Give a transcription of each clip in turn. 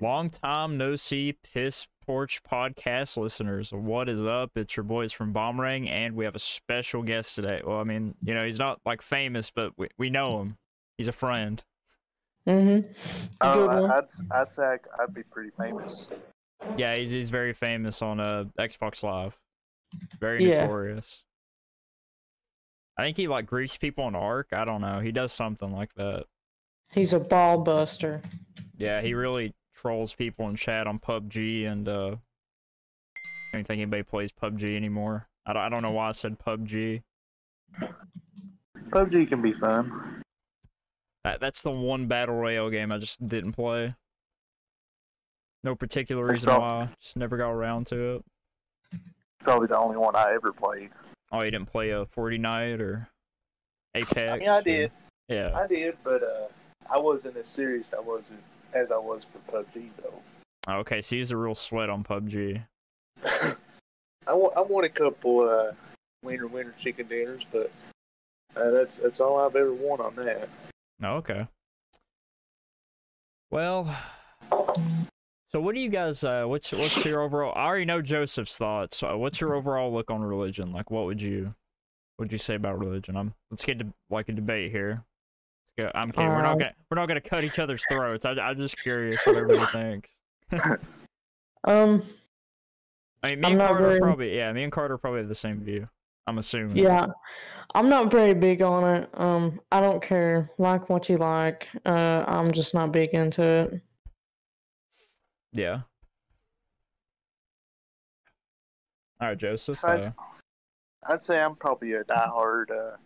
Long time no see, piss porch podcast listeners. What is up? It's your boys from Bomberang, and we have a special guest today. Well, I mean, you know, he's not like famous, but we, we know him. He's a friend. Mm-hmm. Oh, I, I'd I'd say I'd, I'd be pretty famous. Yeah, he's he's very famous on uh Xbox Live. Very Yeah. notorious. I think he like greets people on Arc. I don't know. He does something like that. He's a ball buster. Yeah, he really trolls people in chat on PUBG and uh I don't think anybody plays PUBG anymore. I don't, I don't know why I said PUBG. PUBG can be fun. That that's the one battle royale game I just didn't play. No particular reason why. Just never got around to it. Probably the only one I ever played. Oh, you didn't play a Fortnite or Apex? I mean, I or- did. Yeah. I did, but uh, I wasn't as serious. I wasn't as I was for PUBG though. Okay, so he's a real sweat on PUBG. I want I won a couple uh, winter winter chicken dinners, but uh, that's that's all I've ever won on that. Oh, okay. Well, so what do you guys? Uh, what's what's your overall? I already know Joseph's thoughts. So what's your overall look on religion? Like, what would you, what would you say about religion? I'm let's get to like a debate here. Let's go. I'm kidding. we're not Um, gonna we're not gonna cut each other's throats. I, I'm just curious what everybody thinks. Um, I mean, me I'm and Carter very- probably yeah. Me and Carter probably have the same view. I'm assuming. yeah. I'm not very big on it. Um, I don't care. Like what you like. Uh, I'm just not big into it. Yeah. All right, Joseph. Besides- uh, I'd say I'm probably a diehard uh,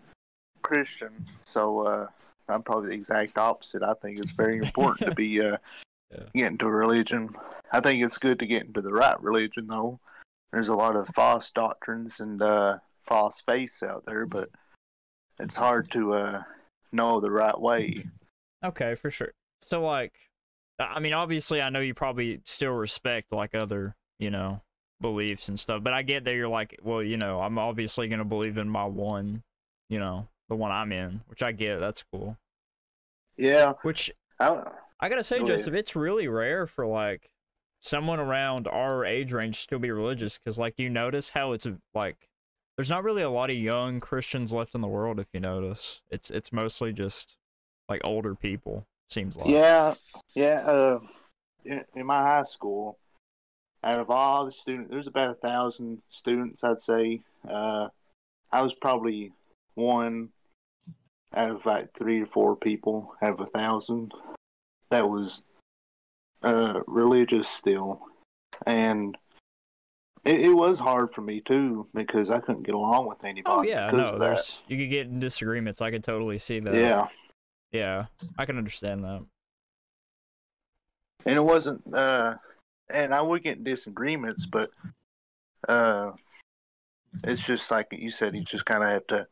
Christian, so uh, I'm probably the exact opposite. I think it's very important to be uh, Yeah. get into a religion. I think it's good to get into the right religion, though. There's a lot of false doctrines and uh, false faiths out there, but it's hard to uh, know the right way. Okay, for sure. So like I mean obviously I know you probably still respect like other, you know, beliefs and stuff, but I get that you're like, well, you know, I'm obviously going to believe in my one, you know, the one I'm in, which I get. That's cool. Yeah, Which I, I got to say Go ahead. Joseph, it's really rare for like someone around our age range to still be religious cuz like you notice how it's like there's not really a lot of young Christians left in the world if you notice. It's it's mostly just like older people seems like. Yeah, yeah. Uh, in, in my high school, out of all the students, there's about a thousand students, I'd say. Uh, I was probably one out of like three or four people out of a thousand that was uh, religious still, and it, it was hard for me too because I couldn't get along with anybody. Oh yeah, no, there's you could get in disagreements. I could totally see that. yeah. yeah, I can understand that. and it wasn't uh and i would get in disagreements but uh it's just like you said you just kind of have to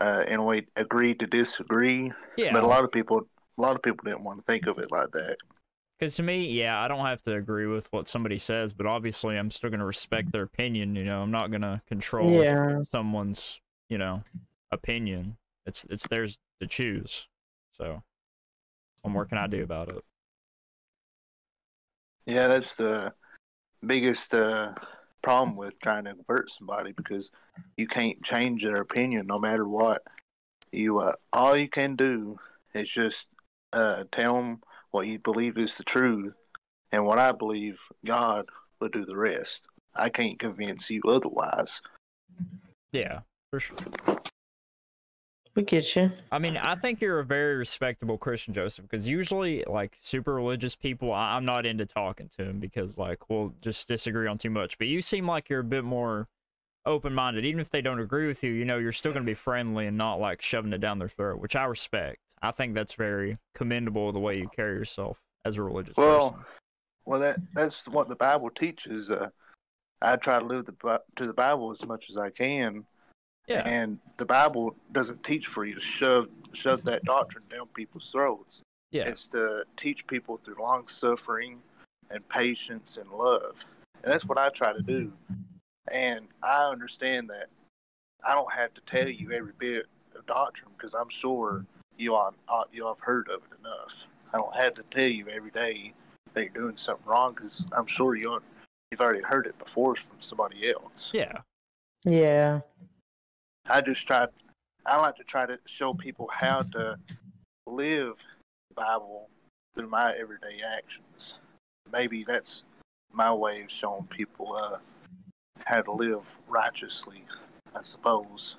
uh in a way agree to disagree Yeah, but a lot of people a lot of people didn't want to think of it like that because to me, yeah, I don't have to agree with what somebody says, but obviously, I'm still gonna respect their opinion. You know, I'm not gonna control Yeah. someone's, you know, opinion. It's it's theirs to choose. So, what more can I do about it? yeah that's the biggest uh problem with trying to convert somebody because you can't change their opinion no matter what. You uh all you can do is just uh tell them what you believe is the truth and what i believe god will do the rest. I can't convince you otherwise. Yeah, for sure. We get you. I mean, I think you're a very respectable Christian, Joseph, because usually, like, super religious people, I- I'm not into talking to them because, like, we'll just disagree on too much. But you seem like you're a bit more open minded. Even if they don't agree with you, you know, you're still going to be friendly and not, like, shoving it down their throat, which I respect. I think that's very commendable the way you carry yourself as a religious well person. well that that's what the bible teaches uh I try to live the, to the Bible as much as I can. Yeah. And the Bible doesn't teach for you to shove shove that mm-hmm. doctrine down people's throats. Yeah. It's to teach people through long suffering and patience and love. And that's what I try to do. And I understand that I don't have to tell you every bit of doctrine because I'm sure you all you all have heard of it enough. I don't have to tell you every day that you're doing something wrong because I'm sure you you've already heard it before from somebody else. Yeah. Yeah. I just try. I like to try to show people how to live the Bible through my everyday actions. Maybe that's my way of showing people uh, how to live righteously. I suppose.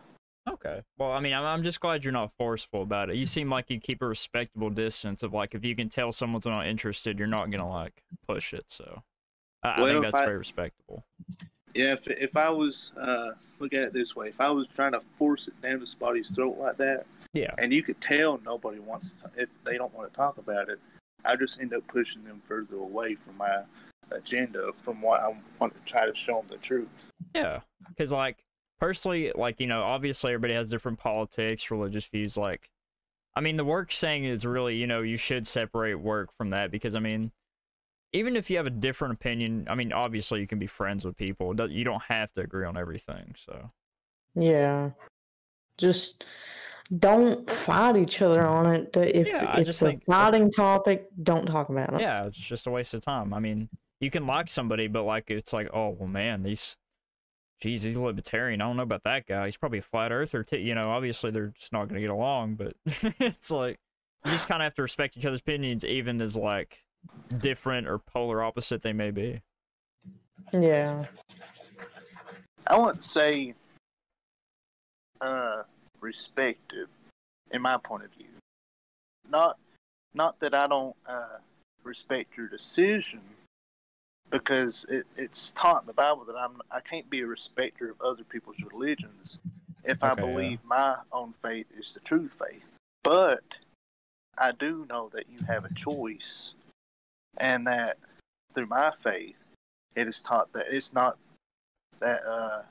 Okay. Well, I mean, I'm, I'm just glad you're not forceful about it. You seem like you keep a respectable distance of like if you can tell someone's not interested, you're not gonna like push it. So I, I think that's I- very respectable. Yeah, if if I was uh, look at it this way, if I was trying to force it down somebody's throat like that, Yeah. and you could tell nobody wants to, if they don't want to talk about it, I just end up pushing them further away from my agenda, from what I want to try to show them the truth. Yeah, because like personally, like you know, obviously everybody has different politics, religious views. Like, I mean, the work saying is really, you know, you should separate work from that because I mean, even if you have a different opinion, I mean, obviously you can be friends with people. You don't have to agree on everything. So Yeah. Just don't fight each other on it. If Yeah, it's a think- uh, fighting topic, don't talk about it. yeah, it's just a waste of time. I mean, you can like somebody, but like it's like, oh well, man, these. Geez, he's a libertarian. I don't know about that guy. He's probably a flat earther too. You know, obviously they're just not gonna get along. But it's like you just kind of have to respect each other's opinions, even as like different or polar opposite they may be. Yeah. I wouldn't say uh, respected, in my point of view. Not, not that I don't uh, respect your decision, because it, it's taught in the Bible that I'm I can't be a respecter of other people's religions if I Okay, yeah. believe my own faith is the true faith. But I do know that you have a choice, and that through my faith, it is taught that it's not that uh,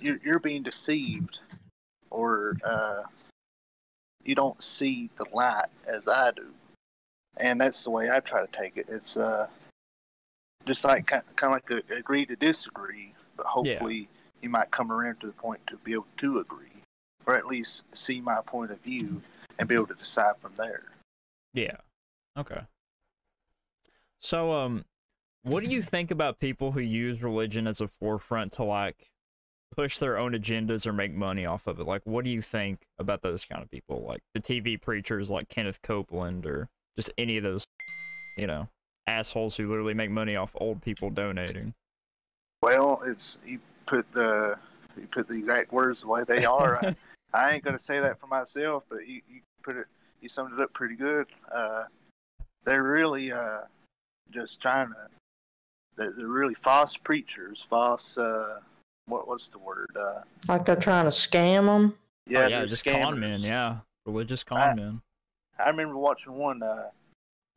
you're, you're being deceived or uh, you don't see the light as I do. And that's the way I try to take it. It's uh, just like kind of like a, agree to disagree, but hopefully you might come around to the point to be able to agree, or at least see my point of view and be able to decide from there. Yeah. Okay. So, um, what do you think about people who use religion as a forefront to like push their own agendas or make money off of it? Like, what do you think about those kind of people? Like the TV preachers like Kenneth Copeland or just any of those, you know, assholes who literally make money off old people donating. Well, it's you put the you put the exact words the way they are. I, I ain't gonna say that for myself, but you, you put it you summed it up pretty good. Uh, they're really uh, just trying to. They're, they're really false preachers, false. Uh, what what's the word? Uh, Like they're trying to scam them. yeah, Oh, yeah, they're just con men. Yeah, religious con I- men. I remember watching one uh,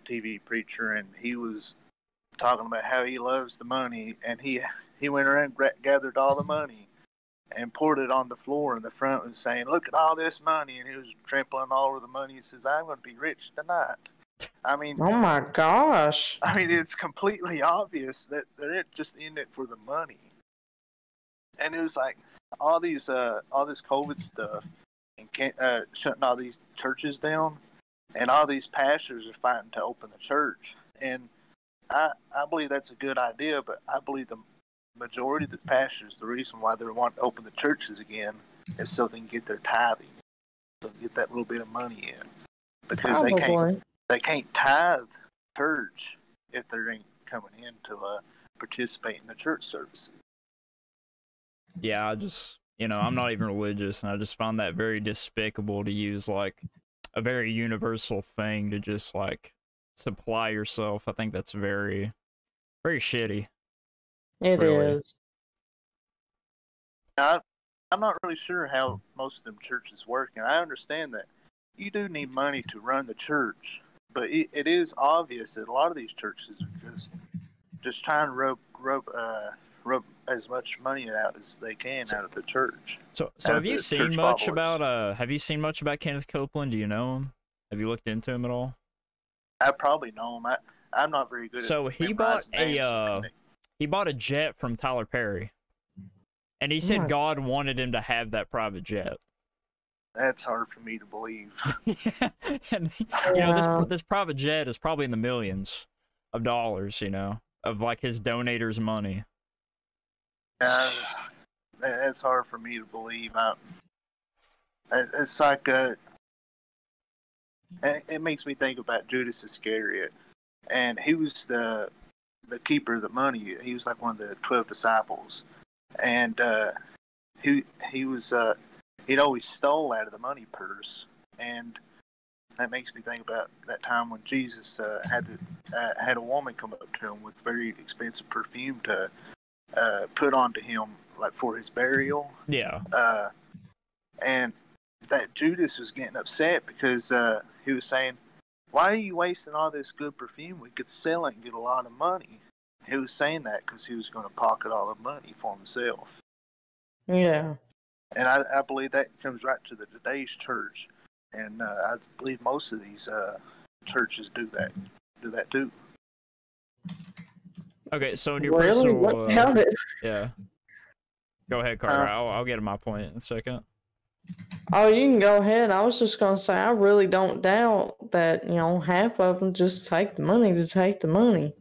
TV preacher, and he was talking about how he loves the money, and he he went around gra- gathered all the money and poured it on the floor in the front, and saying, "Look at all this money," and he was trampling all over the money. He says, "I'm going to be rich tonight." I mean, Oh my gosh. I mean, it's completely obvious that they're just in it for the money. And it was like all these, uh, all this COVID stuff, and can't, uh, shutting all these churches down, and all these pastors are fighting to open the church. And I, I believe that's a good idea, but I believe the majority of the pastors, the reason why they want to open the churches again, is so they can get their tithing, so get that little bit of money in, because they can't Probably. They can't tithe church if they ain't coming in to uh, participate in the church services. Yeah, I just, you know, I'm not even religious, and I just find that very despicable to use like a very universal thing to just like supply yourself. I think that's very, very shitty. It is. Really. I, I'm not really sure how most of them churches work, and I understand that you do need money to run the church, but it, it is obvious that a lot of these churches are just just trying to rope rub uh, rub as much money out as they can out of the church. So, so have Have you seen much followers. about uh? Have you seen much about Kenneth Copeland? Do you know him? Have you looked into him at all? I probably know him. I, I'm not very good. So at he bought a, uh. He bought a jet from Tyler Perry, and he said Nice. God wanted him to have that private jet. That's hard for me to believe. and you know this this private jet is probably in the millions of dollars. You know, of like his donators' money. Uh, that- that's hard for me to believe. I, it's like uh, it, it makes me think about Judas Iscariot, and he was the the keeper of the money. He was like one of the twelve disciples, and uh, he he was uh, he'd always stole out of the money purse, and that makes me think about that time when Jesus uh, had the, uh, had a woman come up to him with very expensive perfume to uh, put onto him like for his burial, Yeah, uh, and that Judas was getting upset because uh, he was saying, "Why are you wasting all this good perfume? We could sell it and get a lot of money." He was saying that because he was going to pocket all the money for himself, Yeah. And I, I believe that comes right to the today's church, and uh, I believe most of these uh, churches do that do that too. Okay, so in your Really? personal, What uh, yeah. Go ahead, Carter. Uh, I'll, I'll get to my point in a second. Oh, you can go ahead. I was just gonna say, I really don't doubt that you know half of them just take the money to take the money.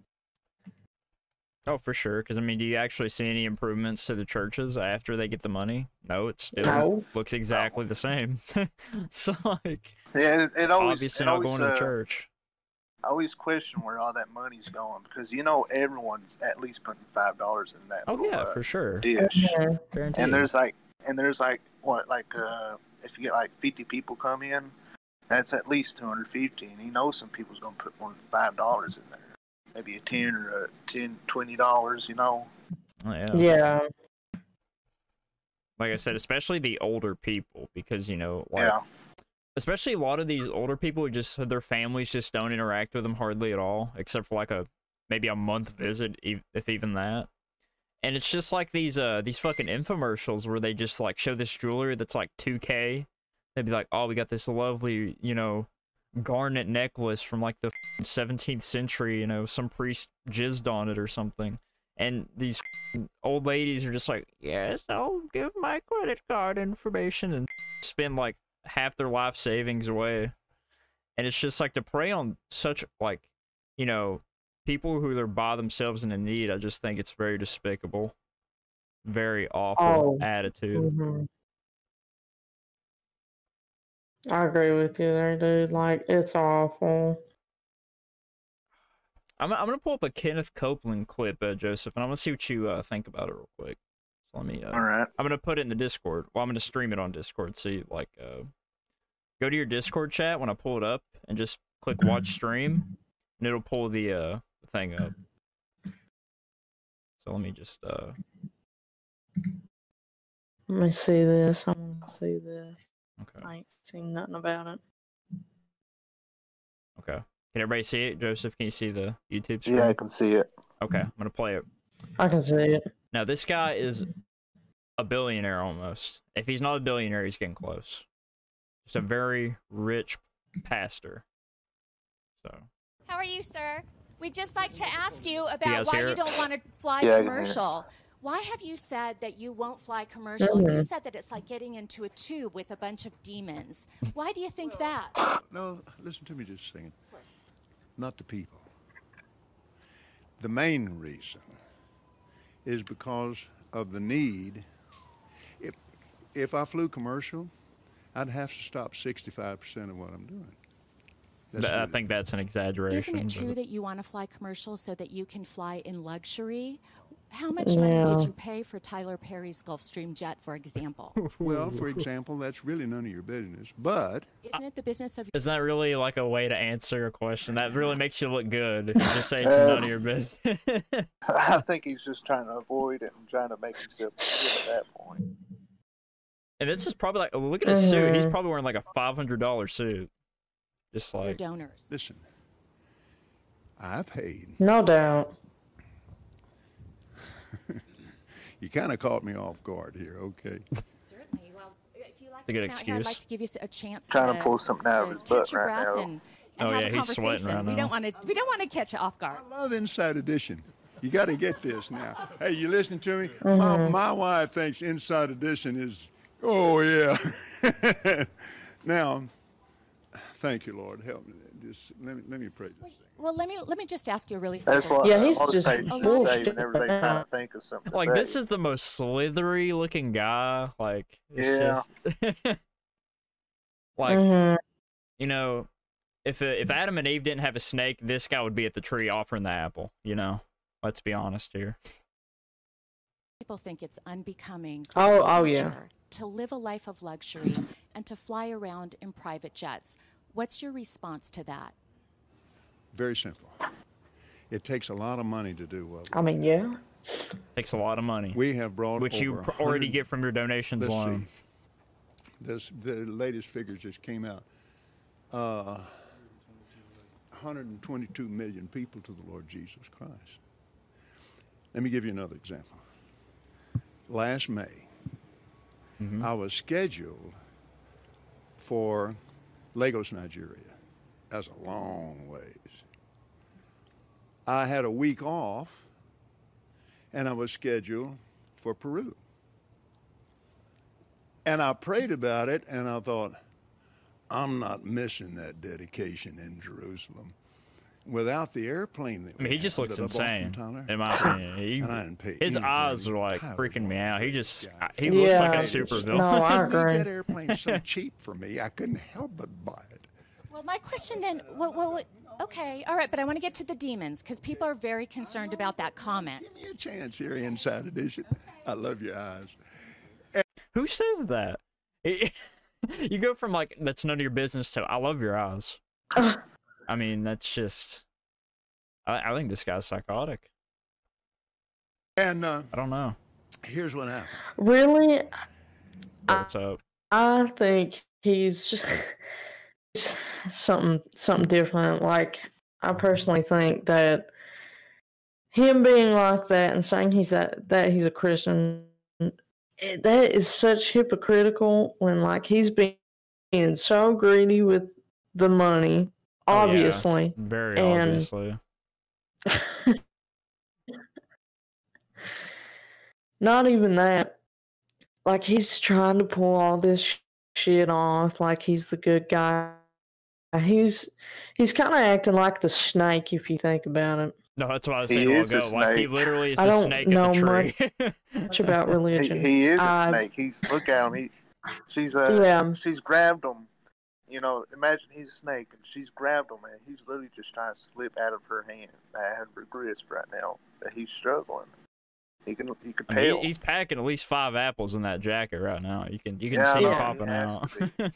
Oh, for sure. Because I mean, do you actually see any improvements to the churches after they get the money? No, it still No. looks exactly the same. so like, Yeah, it, it always obviously it not always, going to uh, church. I always question where all that money's going because you know everyone's at least putting five dollars in that. Oh little, yeah, uh, for sure. dish. Yeah. And there's like, and there's like what, like uh, if you get like fifty people come in, that's at least two hundred fifty, and he knows some people's gonna put more than five dollars in there, maybe a ten or a ten, twenty dollars, you know. Oh, yeah. Yeah. Like I said, especially the older people, because you know, like, yeah, especially a lot of these older people who just their families just don't interact with them hardly at all, except for like a maybe a month visit, if even that. And it's just like these uh these fucking infomercials where they just like show this jewelry that's like 2k. They'd be like, "Oh, we got this lovely, you know, garnet necklace from like the 17th century, you know, some priest jizzed on it or something." And these old ladies are just like, "Yes, I'll give my credit card information," and spend like half their life savings away. And it's just like to prey on such like, you know, people who are by themselves and in need. I just think it's very despicable, very awful Oh. attitude. hmm I agree with you there, dude. Like it's awful. I'm I'm gonna pull up a Kenneth Copeland clip, uh, Joseph, and I'm gonna see what you uh, think about it real quick. So let me. Uh, all right. I'm gonna put it in the Discord. Well, I'm gonna stream it on Discord. So you, like, uh, go to your Discord chat when I pull it up, and just click watch stream, and it'll pull the uh thing up. So let me just uh. Let me see this. I'm gonna see this. Okay. I ain't seen nothing about it. Okay. Can everybody see it? Joseph, can you see the YouTube stream? Yeah, I can see it. Okay, I'm gonna play it. I can see it. Now this guy is a billionaire almost. If he's not a billionaire, he's getting close. Just a very rich pastor. So How are you, sir? We'd just like to ask you guys about why hear you don't want to fly Yeah, I can hear commercial. Why have you said that you won't fly commercial? You Mhm. said that it's like getting into a tube with a bunch of demons. Why do you think that? No, listen to me just a second. Not the people. The main reason is because of the need. If, if I flew commercial, I'd have to stop 65% of what I'm doing. That's th- I think that's an exaggeration. Isn't it true but- that you want to fly commercial so that you can fly in luxury? How much money Yeah. did you pay for Tyler Perry's Gulfstream jet, for example? Well, for example, that's really none of your business. But Isn't it the business of Isn't that really like a way to answer a question? That really makes you look good if you just say it's Uh, none of your business. I think he's just trying to avoid it and trying to make himself good at that point. and this is probably like, look at his suit. He's Mhm. probably wearing like a five hundred dollar suit. Just your like, donors? listen, I paid. No doubt. You kind of caught me off guard here. Okay. Certainly. Well, if you like a to good come out here, I'd like to give you s- a chance Trying to to pull something out of to his catch butt your right breath now. And, and Oh, have yeah, a he's sweating conversation. right we don't want to. We don't want to catch you off guard. I love Inside Edition. You got to get this now. Hey, you listening to me? My, mm-hmm. my wife thinks Inside Edition is, oh, yeah. now, thank you, Lord. Help me. Just, let, me let me pray this thing. Well, let me let me just ask you a really simple. That's what Yeah, he's most just patients bullshit. say whenever they try to think of something. Like this is the most slithery looking guy. Like it's Yeah. just like Mhm. you know, if if Adam and Eve didn't have a snake, this guy would be at the tree offering the apple. You know, let's be honest here. People think it's unbecoming Oh- oh, yeah. to live a life of luxury and to fly around in private jets. What's your response to that? Very simple. It takes a lot of money to do what we I mean, yeah. Takes a lot of money, We have brought which you over pr- already get from your donations Let's alone. see. This the latest figures just came out. Uh, 122 million people to the Lord Jesus Christ. Let me give you another example. Last May, I was scheduled for Lagos, Nigeria. That's a long ways. I had a week off, and I was scheduled for Peru. And I prayed about it, and I thought, I'm not missing that dedication in Jerusalem. Without the airplane that I mean, he just had looks that I insane, Tyler, in my opinion. He- and I his eyes are like Tyler's freaking me out. He just guy. he looks like a super villain. I I agree. that airplane's so cheap for me, I couldn't help but buy it. Well, my question then, well, well, well, okay, all right, but I want to get to the demons because people are very concerned about that comment. Give me a chance here, Inside Edition. I love your eyes. Who says that? you go from like that's none of your business to I love your eyes. I mean, that's just. I, I think this guy's psychotic. And uh, I don't know. here's what happened. Really, What's up? I think he's something something different. Like I personally think that him being like that and saying he's that that he's a Christian, that is such hypocritical when like he's being, being so greedy with the money, Oh, yeah. obviously. Very and- obviously. Not even that. Like he's trying to pull all this sh- shit off. Like he's the good guy. He's he's kind of acting like the snake if you think about it. No, that's what I was He saying a while is a ago. Like he snake. literally is I the don't snake know at the tree. Much about He, religion. he is a I- snake. He's look at him. He, she's uh, Yeah. she's grabbed him. You know, imagine he's a snake and she's grabbed him, and he's literally just trying to slip out of her hand, out of her grasp right now. That he's struggling. He can, he can I mean, he- he's packing at least five apples in that jacket right now. You can you can Yeah, see him popping out. to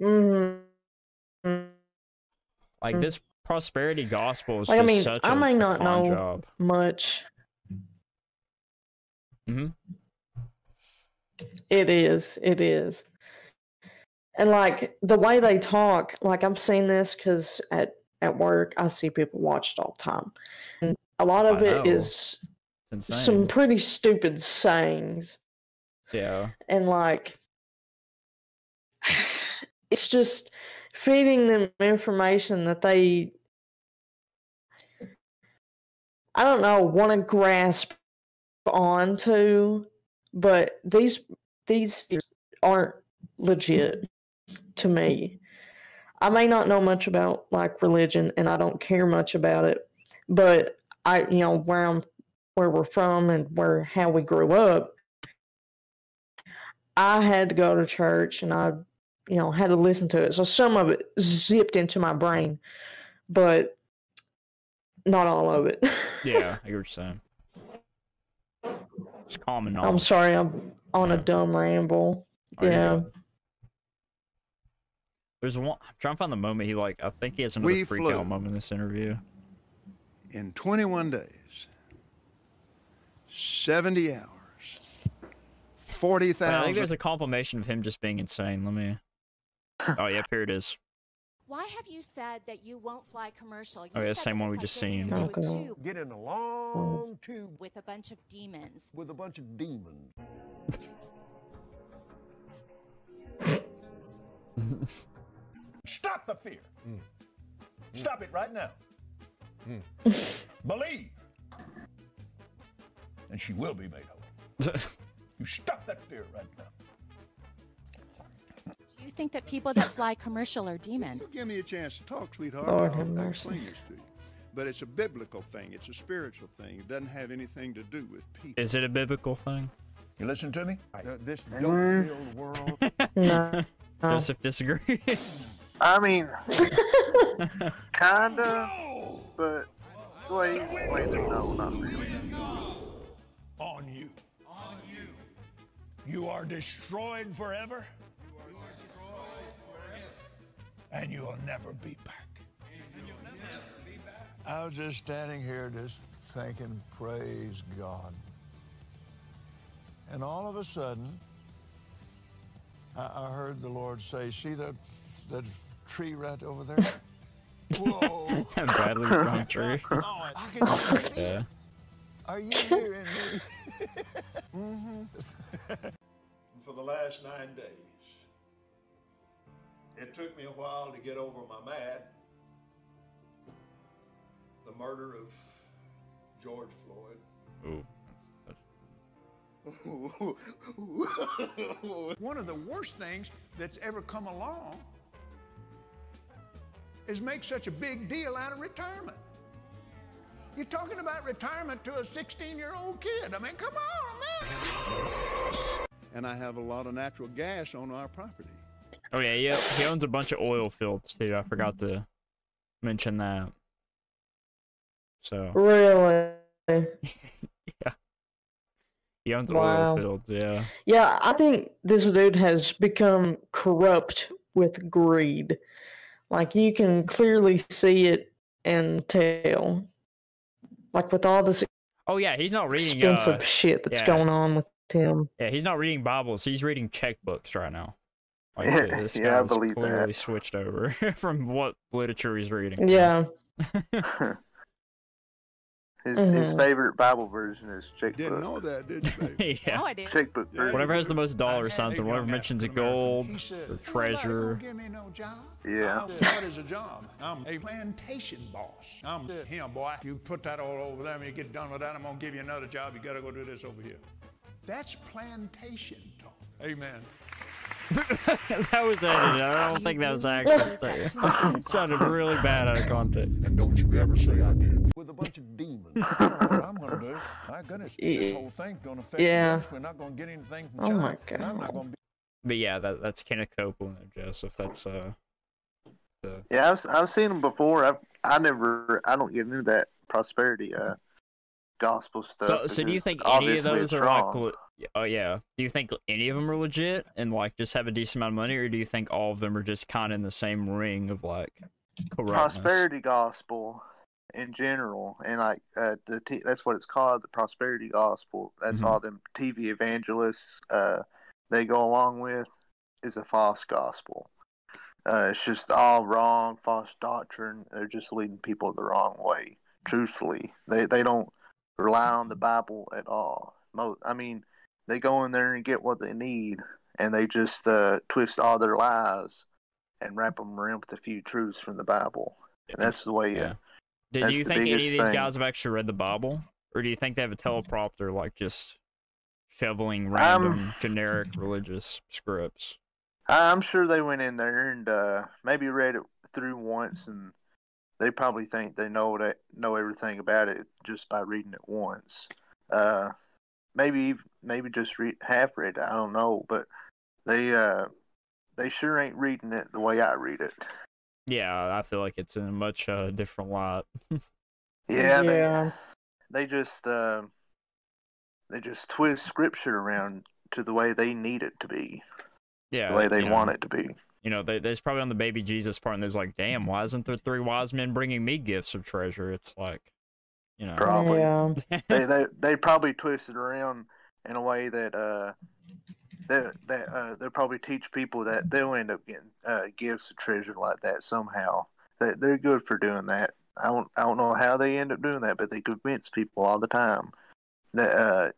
hmm like this prosperity gospel is Like, I mean, such I a may not know- job. Much. hmm It is. It is. And like the way they talk, like I've seen this because at at work I see people watch it all the time. And a lot of I it know. is some pretty stupid sayings. yeah. and like it's just feeding them information that they i don't know want to grasp onto but these these aren't legit to me i may not know much about like religion and i don't care much about it but i you know where i'm where we're from and where how we grew up I had to go to church and I, you know, had to listen to it. So some of it zipped into my brain, but not all of it. Yeah, I get what you're saying. It's common knowledge. I'm sorry, I'm on a dumb ramble. Oh, you're yeah. Good. There's one. I'm trying to find the moment he like. I think he has another We freak flew. out moment in this interview. In 21 days, 70 hours, But I think there's a confirmation of him just being insane. Let me. Oh, yep, here it is. Why have you said that you won't fly commercial? You Oh, yeah, said same one we just like getting seen. into a Okay. tube Get in a long tube with a bunch of demons. with a bunch of demons. Stop the fear. Stop it right now. Believe. And she will be made whole. You stop that fear right now. Do you think that people that fly commercial are demons? Give me a chance to talk, sweetheart. Lord I'll have mercy. explain this to you. But it's a biblical thing. It's a spiritual thing. It doesn't have anything to do with people. Is it a biblical thing? You listen to me? This Mm. dope-filled world No. No. Joseph disagrees. I mean, kinda, but the way he's explained it, no, not really. on you. On you. You are destroyed forever. You are destroyed forever. And you'll never be back. I was just standing here just thinking, praise God. And all of a sudden, I, I heard the Lord say, see that, that tree right over there? Whoa. Bradley's gone true. Oh, I can see it. Yeah. Are you hearing me? mm-hmm. For the last nine days, it took me a while to get over my mad. The murder of George Floyd. Ooh, that's, One of the worst things that's ever come along is make such a big deal out of retirement. You're talking about retirement to a 16 year old kid. I mean, come on, man. And I have a lot of natural gas on our property. Oh yeah, yeah. He owns a bunch of oil fields too. I forgot to mention that. So Really? Yeah. He owns Wow. oil fields. Yeah. Yeah, I think this dude has become corrupt with greed. Like you can clearly see it and tell. Like with all this Oh yeah, he's not reading. expensive Uh, shit that's yeah. going on with him. yeah, he's not reading Bibles. He's reading checkbooks right now. Like, Yeah, th- this yeah, I believe that. clearly switched over from what literature he's reading. Yeah. his his Mhm. favorite Bible version is checkbook. Didn't know that, did you, baby? yeah. No, I do. Checkbook version. Whatever has the most dollar I signs a and whatever mentions a gold said, or treasure. gonna give me no job." Yeah. I said, what is a job? I'm a plantation boss. I'm him, boy. You put that all over there, and you get done with that, I'm gonna give you another job. You gotta go do this over here. That's plantation talk. Amen. that was edited. I don't think that was accurate. sounded really bad out of context. And don't you ever say I did. With a bunch of demons. what I'm gonna do, my goodness, this whole thing's gonna affect Yeah. We're not gonna get anything from Oh China. my and I'm not God. gonna be But yeah, that, that's Kenneth Copeland and Joseph. That's uh, the Yeah, I've I've seen them before. I I never I don't get into that prosperity uh gospel stuff. So, so do you think any of those are like? wrong. le- Oh yeah. Do you think any of them are legit and like just have a decent amount of money, or do you think all of them are just kind of in the same ring of like prosperity gospel in general, and like uh, the t- that's what it's called, the prosperity gospel. That's Mhm. all them TV evangelists uh they go along with is a false gospel. Uh, it's just all wrong, false doctrine. They're just leading people the wrong way. Truthfully, they they don't rely on the Bible at all. Mo- I mean, they go in there and get what they need, and they just uh, twist all their lies and wrap them around with a few truths from the Bible. And that's the way. Yeah. Yeah. Do, do you think any of these thing. guys have actually read the Bible, or do you think they have a Mm. teleprompter like just shoveling Um, random generic religious scripts? I'm sure they went in there and uh, maybe read it through once, and they probably think they know that know everything about it just by reading it once. Uh, maybe maybe just read half read it. I don't know, but they uh, they sure ain't reading it the way I read it. Yeah, I feel like it's in a much uh, different light. Yeah, Yeah. they they just uh, they just twist scripture around to the way they need it to be, Yeah, the way they you know, want it to be. You know, they, there's probably on the baby Jesus part, and there's like, damn, why isn't there three wise men bringing me gifts of treasure? It's like, you know, Probably. Yeah. they they they probably twist it around in a way that uh they they uh, they'll probably teach people that they'll end up getting uh, gifts of treasure like that somehow. They they're good for doing that. I don't I don't know how they end up doing that, but they convince people all the time that uh,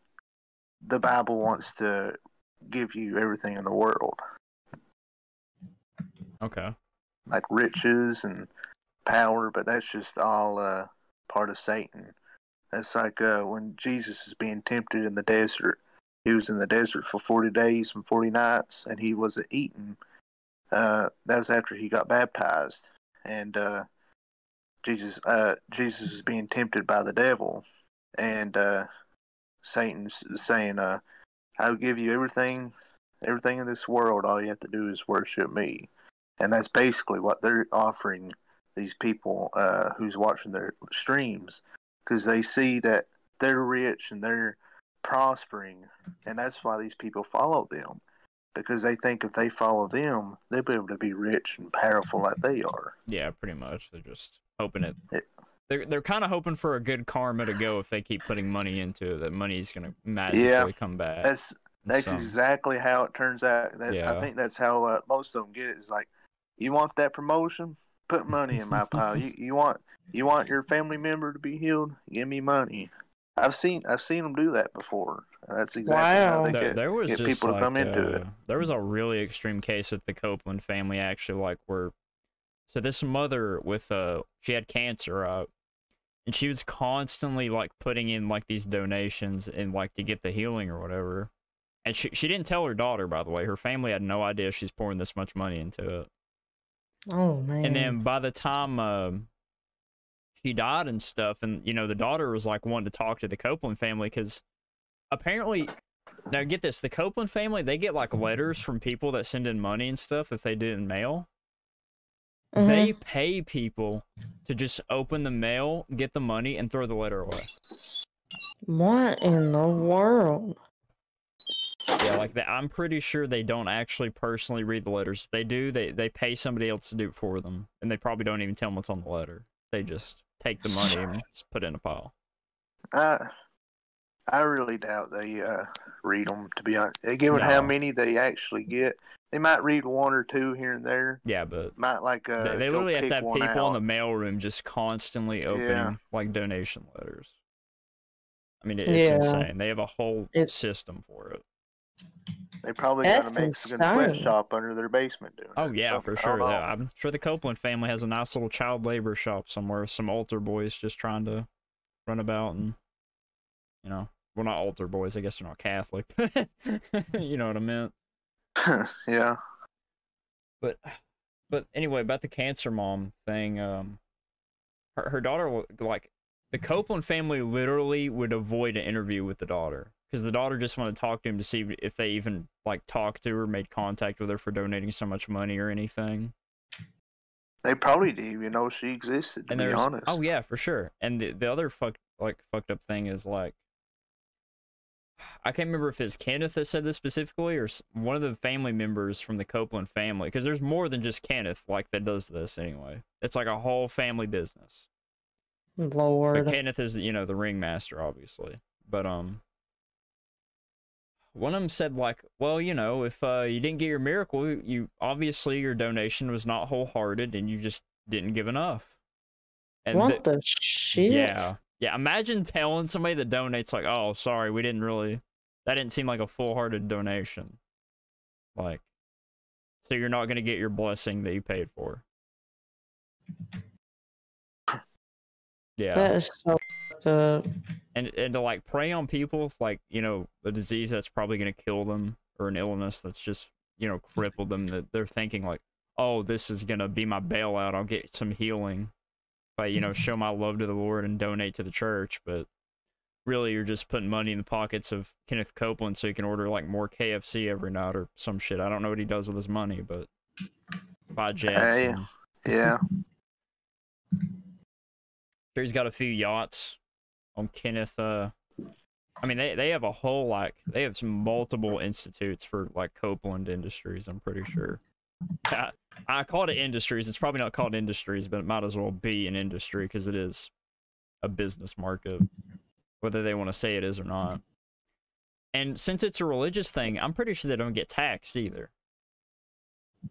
the Bible wants to give you everything in the world, Okay. like riches and power, but that's just all uh, part of Satan. That's like uh, when Jesus is being tempted in the desert. He was in the desert for 40 days and 40 nights, and he wasn't eating. Uh, that was after he got baptized. And uh, Jesus, uh, Jesus is being tempted by the devil, and uh, Satan's saying, uh, "I'll give you everything, everything in this world. All you have to do is worship me." And that's basically what they're offering these people uh, who's watching their streams because they see that they're rich and they're prospering, and that's why these people follow them because they think if they follow them, they'll be able to be rich and powerful like they are. Yeah, pretty much. They're just hoping it. It- They're they're kind of hoping for a good karma to go if they keep putting money into it. That money's gonna magically Yeah, come back. That's that's exactly how it turns out. That Yeah. I think that's how uh, most of them get it. Is like, you want that promotion? Put money in my pile. You you want you want your family member to be healed? Give me money. I've seen I've seen them do that before. That's exactly how Wow. they there, get, there was get just people like, to come into it. uh, There was a really extreme case with the Copeland family, actually, like where, so this mother with uh, she had cancer, uh, and she was constantly like putting in like these donations and like to get the healing or whatever, and she she didn't tell her daughter, by the way, her family had no idea she's pouring this much money into it, Oh man. and then by the time um she died and stuff, and you know the daughter was like wanting to talk to the Copeland family because apparently now get this the Copeland family they get like letters from people that send in money and stuff if they do in mail. They pay people to just open the mail, get the money, and throw the letter away. what in the world? Yeah, like that. I'm pretty sure they don't actually personally read the letters. If they do, they they pay somebody else to do it for them, and they probably don't even tell them what's on the letter. They just take the money and just put it in a pile. I I really doubt they uh, read them. To be honest, given how many they actually get, they might read one or two here and there. Yeah, but Might like uh, they, they literally have to have one people in the mailroom just constantly opening Yeah. like donation letters. I mean, it, it's Yeah. insane. They have a whole It- system for it. They probably got a Mexican insane. sweatshop under their basement doing Oh it yeah, something. for sure. Yeah. I'm sure the Copeland family has a nice little child labor shop somewhere. Some altar boys just trying to run about and, you know, well, not altar boys. I guess they're not Catholic. you know what I meant. yeah. But, but anyway, about the cancer mom thing. Um, her her daughter wa- like the Copeland family literally would avoid an interview with the daughter because the daughter just wanted to talk to him to see if they even like talked to her, made contact with her for donating so much money or anything. They probably didn't even know she existed. To and be there's honest. oh yeah for sure and the, the other fucked like fucked up thing is like i can't remember if it's kenneth that said this specifically or one of the family members from the copeland family because there's more than just kenneth like that does this anyway it's like a whole family business Lord. but kenneth is you know the ringmaster obviously but um one of them said like well you know if uh you didn't get your miracle you obviously your donation was not wholehearted and you just didn't give enough and what the- the shit? yeah. Yeah. Imagine telling somebody that donates, like, oh, sorry, we didn't really, that didn't seem like a full hearted donation. Like, so you're not going to get your blessing that you paid for. Yeah. That is so. And, and to like prey on people with like, you know, a disease that's probably going to kill them or an illness that's just, you know, crippled them that they're thinking like, oh, this is going to be my bailout. I'll get some healing I, you know, show my love to the Lord and donate to the church. But really, you're just putting money in the pockets of Kenneth Copeland so he can order like more KFC every night or some shit. I don't know what he does with his money, but buy jets. Hey. Yeah. sure he's got a few yachts on Kenneth. Uh, I mean, they, they have a whole like they have some multiple institutes for like Copeland Industries. I'm pretty sure. I, I called it industries. It's probably not called industries, but it might as well be an industry because it is a business market, whether they want to say it is or not. And since it's a religious thing, I'm pretty sure they don't get taxed either.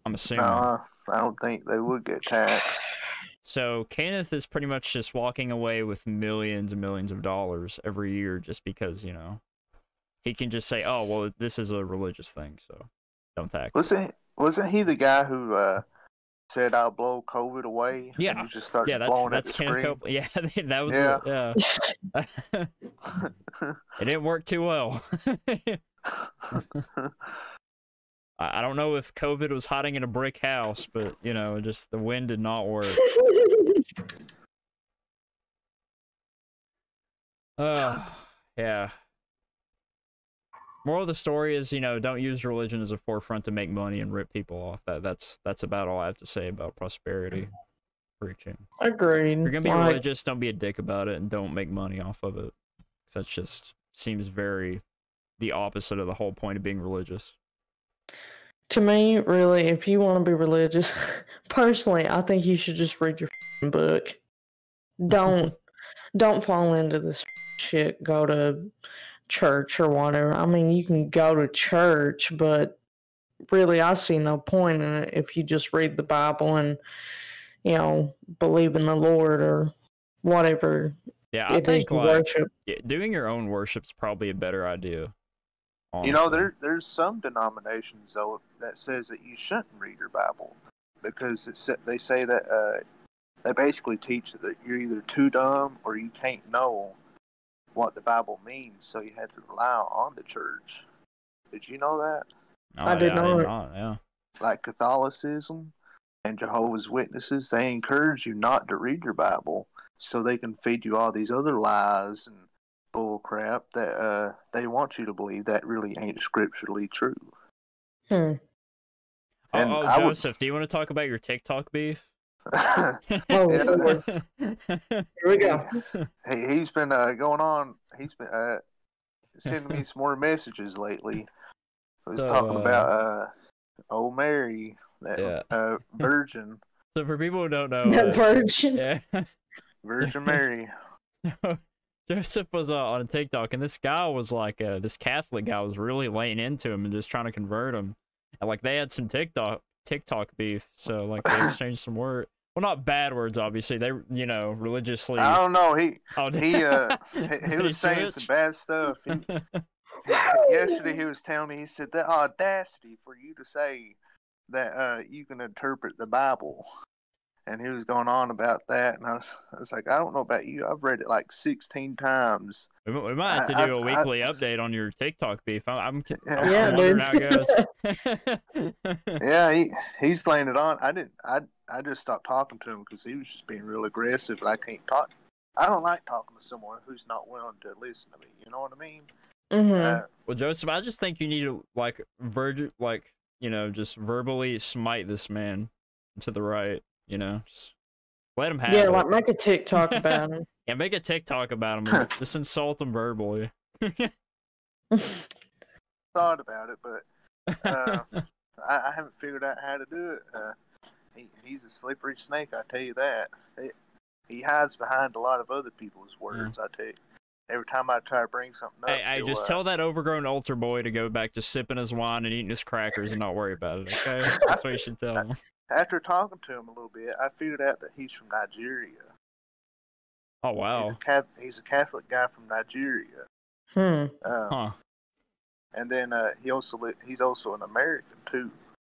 I'm assuming. I don't think they would get taxed. So Kenneth is pretty much just walking away with millions and millions of dollars every year just because, you know, he can just say, "Oh, well, this is a religious thing, so don't tax." Wasn't wasn't he the guy who uh, said I'll blow COVID away? and Yeah. he just starts Yeah, that's blowing that's Kenneth. Copeland. Yeah, that was it. Yeah. it didn't work too well. I I don't know if COVID was hiding in a brick house, but you know, just the wind did not work. Uh, yeah. Moral of the story is, you know, don't use religion as a forefront to make money and rip people off. That that's that's about all I have to say about prosperity preaching. Agreed. If you're gonna be Like, religious, don't be a dick about it and don't make money off of it. That just seems very the opposite of the whole point of being religious. To me, really, if you want to be religious, personally, I think you should just read your f***ing book. Don't don't fall into this shit. Go to church or whatever. I mean, you can go to church, but really, I see no point in it if you just read the Bible and you know believe in the Lord or whatever Yeah, I is think like worship. doing your own worship's probably a better idea. You know, honestly. there there's some denominations though that says that you shouldn't read your Bible because it sa- they say that uh, they basically teach that you're either too dumb or you can't know what the Bible means, so you have to rely on the church. Did you know that? Oh, I did yeah, not. not. Yeah. Like Catholicism and Jehovah's Witnesses, they encourage you not to read your Bible so they can feed you all these other lies and bull crap that uh, they want you to believe that really ain't scripturally true. Hmm. And oh, oh I would- Joseph, do you want to talk about your TikTok beef? Oh, Yeah. Lord. Here we go. He he's been uh, going on. He's been uh, sending me some more messages lately. He was So, talking uh, about uh, old Mary, that Yeah. uh, Virgin, so for people who don't know, That uh, virgin. yeah. Virgin Mary. Joseph was uh, on TikTok, and this guy was like, uh, this Catholic guy was really laying into him and just trying to convert him. And like they had some TikTok TikTok beef, so like they exchanged some words. Well, not bad words, obviously. They, you know, religiously. I don't know. He Oh, he uh he, he was saying some bad stuff. He, yesterday he was telling me he said the audacity for you to say that uh you can interpret the Bible. And he was going on about that, and I was, I was like, I don't know about you. I've read it like sixteen times. We might- we might have to do a I- weekly update on your TikTok beef. I- I'm, Yeah. I'm Yeah, wondering dude. how it goes. Yeah, he he's laying it on. I didn't. I I just stopped talking to him because he was just being real aggressive, and I can't talk. I don't like talking to someone who's not willing to listen to me. You know what I mean? hmm Uh, well, Joseph, I just think you need to like virg like you know, just verbally smite this man to the right. You know, just let him have Yeah, it. like make a TikTok about him. yeah, make a TikTok about him. just insult him verbally. thought about it, but uh, I, I haven't figured out how to do it. Uh, he, he's a slippery snake, I tell you that. It, he hides behind a lot of other people's words. I tell you. Every time I try to bring something up, Hey, hey, he'll, just uh, tell that overgrown altar boy to go back to sipping his wine and eating his crackers and not worry about it. Okay, that's what you should tell him. After talking to him a little bit, I figured out that he's from Nigeria. Oh He's a, wow, he's a Catholic guy from Nigeria. Hmm. Um, huh? And then uh, he also li- he's also an American too.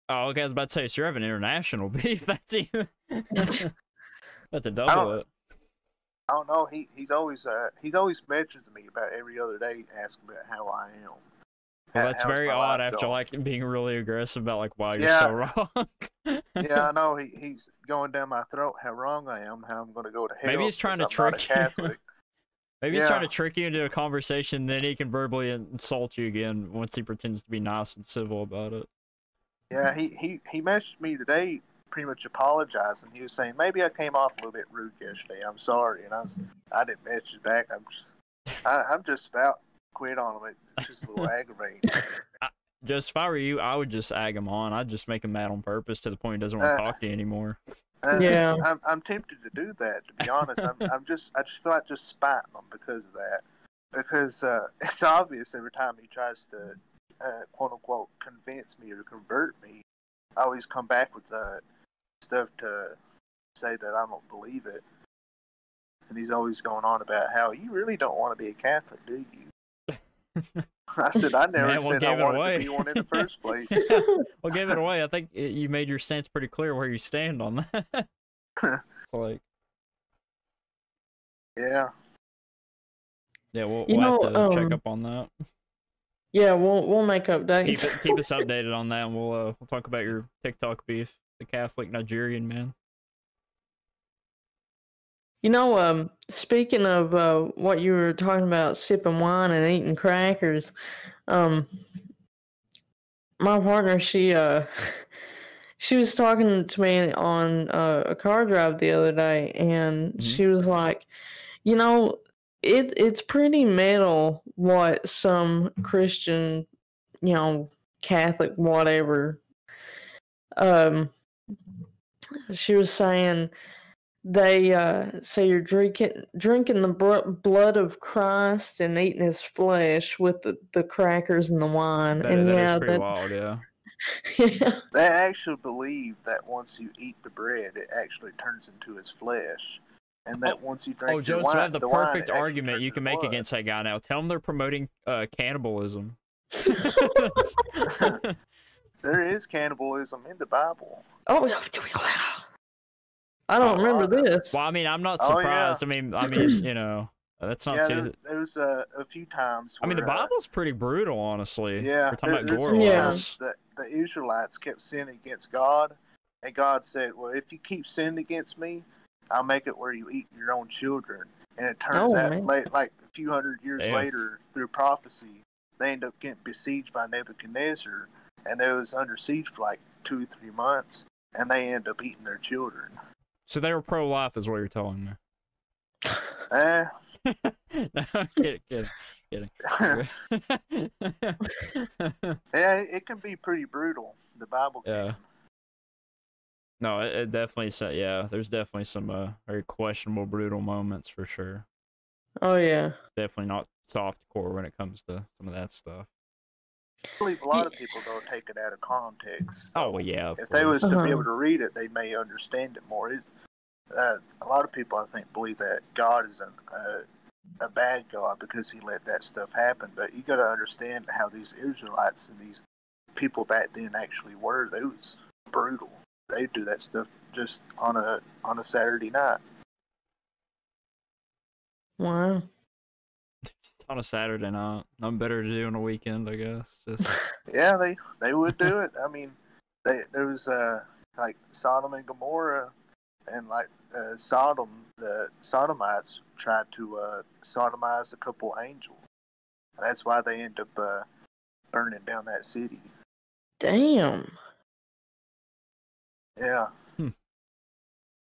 Oh, okay. I was about to say, so you're having international beef. That's even. About to double don't- it. I don't know. He he's always uh, he's always mentions me about every other day, asking about how I am. Well, that's very odd after going? like being really aggressive about like why you're Yeah. so wrong. yeah, I know. He, he's going down my throat how wrong I am, how I'm going to go to hell. Maybe he's trying to I'm trick you. Maybe he's trying to trick you into a conversation, then he can verbally insult you again once he pretends to be nice and civil about it. yeah, he, he, he messaged me today pretty much apologizing. He was saying, maybe I came off a little bit rude yesterday. I'm sorry. And I was, I didn't message back. I'm just, I, I'm just about quit on him. It's just a little aggravating. Just if I were you, I would just ag him on. I'd just make him mad on purpose to the point he doesn't want to Uh, talk to you anymore. Uh, Yeah. I'm, I'm tempted to do that, to be honest. I'm, I'm just, I just feel like just spiting him because of that. because uh, it's obvious every time he tries to uh, quote unquote convince me or convert me, I always come back with uh, stuff to say that I don't believe it. And he's always going on about how you really don't want to be a Catholic, do you? I said I never Man, what said I it wanted away? to be one in the first place. well, give it away. I think it, you made your stance pretty clear where you stand on that. it's like, yeah, yeah, we'll, we'll have know, to check um, up on that. Yeah, we'll we'll make Keep, updates. it, keep us updated on that, and we'll uh, we'll talk about your TikTok beef, the Catholic Nigerian man. You know, um, speaking of uh, what you were talking about, sipping wine and eating crackers, um, my partner, she uh, she was talking to me on uh, a car drive the other day, and Mhm. she was like, you know, it it's pretty metal what some Christian, you know, Catholic, whatever. Um, she was saying they uh, say you're drinking drinking the blood of Christ and eating His flesh with the, the crackers and the wine. That, and that is yeah, pretty that- wild, yeah. yeah, they actually believe that once you eat the bread, it actually turns into his flesh, and that once you drink Oh, your Joe, wine, so I have the, the perfect it actually argument you can make blood. against that guy now. Tell him they're promoting uh, cannibalism. There is cannibalism in the Bible. oh, I don't Oh, remember I this. well, I mean, I'm not Oh, yeah. surprised. I mean, I mean, you know, that's not. yeah, too- there, there was uh, a few times. I mean, the where, uh, Bible's pretty brutal, honestly. Yeah, We're talking there- about there's gore some Yeah. times that the Israelites kept sinning against God, and God said, "Well, if you keep sinning against me, I'll make it where you eat your own children." And it turns Oh, out, man. late, like a few hundred years Damn. later, through prophecy, they end up getting besieged by Nebuchadnezzar, and they was under siege for like two, three months, and they end up eating their children. So they were pro-life, is what you're telling me. Eh, no, I'm kidding, kidding, kidding. yeah, it can be pretty brutal. The Bible can. Yeah. no, it, it definitely said. Yeah, there's definitely some uh, very questionable, brutal moments for sure. Oh yeah, Definitely not soft core when it comes to some of that stuff. I believe a lot of people don't take it out of context. Oh yeah. of if they was to Uh-huh. be able to read it, they may understand it more. It's- Uh, a lot of people, I think, believe that God is an, uh, a bad God because He let that stuff happen. But you got to understand how these Israelites and these people back then actually were. They was brutal. They do that stuff just on a on a Saturday night. wow. on a Saturday night. Nothing better to do on a weekend, I guess. Just Yeah, they they would do it. I mean, they there was uh like Sodom and Gomorrah, and like uh, Sodom, the Sodomites tried to uh, sodomize a couple angels. And that's why they end up uh, burning down that city. Damn. Yeah,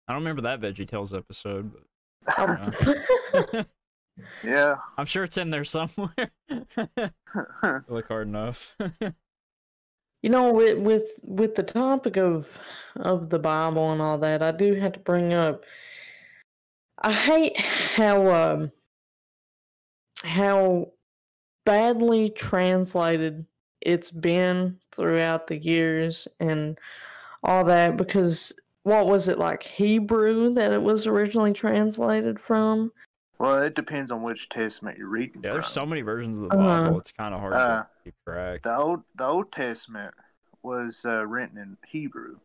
I don't remember that Veggie Tales episode, but yeah. I'm sure it's in there somewhere. Look hard enough. You know, with with with the topic of of the Bible and all that, I do have to bring up. I hate how um how badly translated it's been throughout the years and all that because what was it like Hebrew that it was originally translated from? Well, it depends on which testament you're reading. yeah, there's from. so many versions of the Uh-huh. Bible. It's kind of hard Uh, to keep track. The old the Old Testament was uh, written in Hebrew.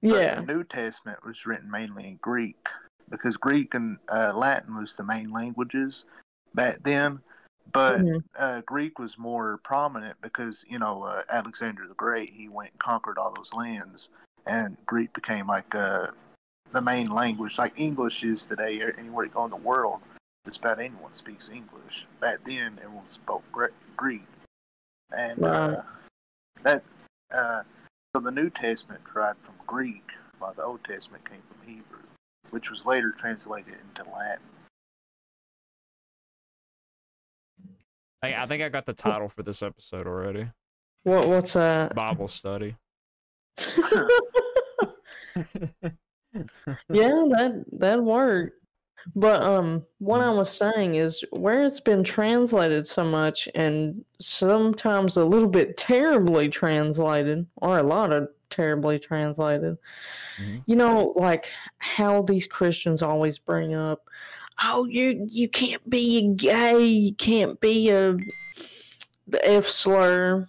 Yeah. The New Testament was written mainly in Greek because Greek and uh, Latin was the main languages back then. But Mhm. uh, Greek was more prominent because you know uh, Alexander the Great he went and conquered all those lands, and Greek became like uh, the main language, like English is today. uh, Anywhere you go in the world, just about anyone speaks English. Back then, everyone spoke Greek, and uh, that uh, so the New Testament derived from Greek, while the Old Testament came from Hebrew, which was later translated into Latin. I, I think I got the title for this episode already. What what's that? Bible study. yeah, that that worked. But um, what I was saying is where it's been translated so much, and sometimes a little bit terribly translated, or a lot of terribly translated. Mhm. You know, like how these Christians always bring up, "Oh, you you can't be gay, you can't be a the F slur."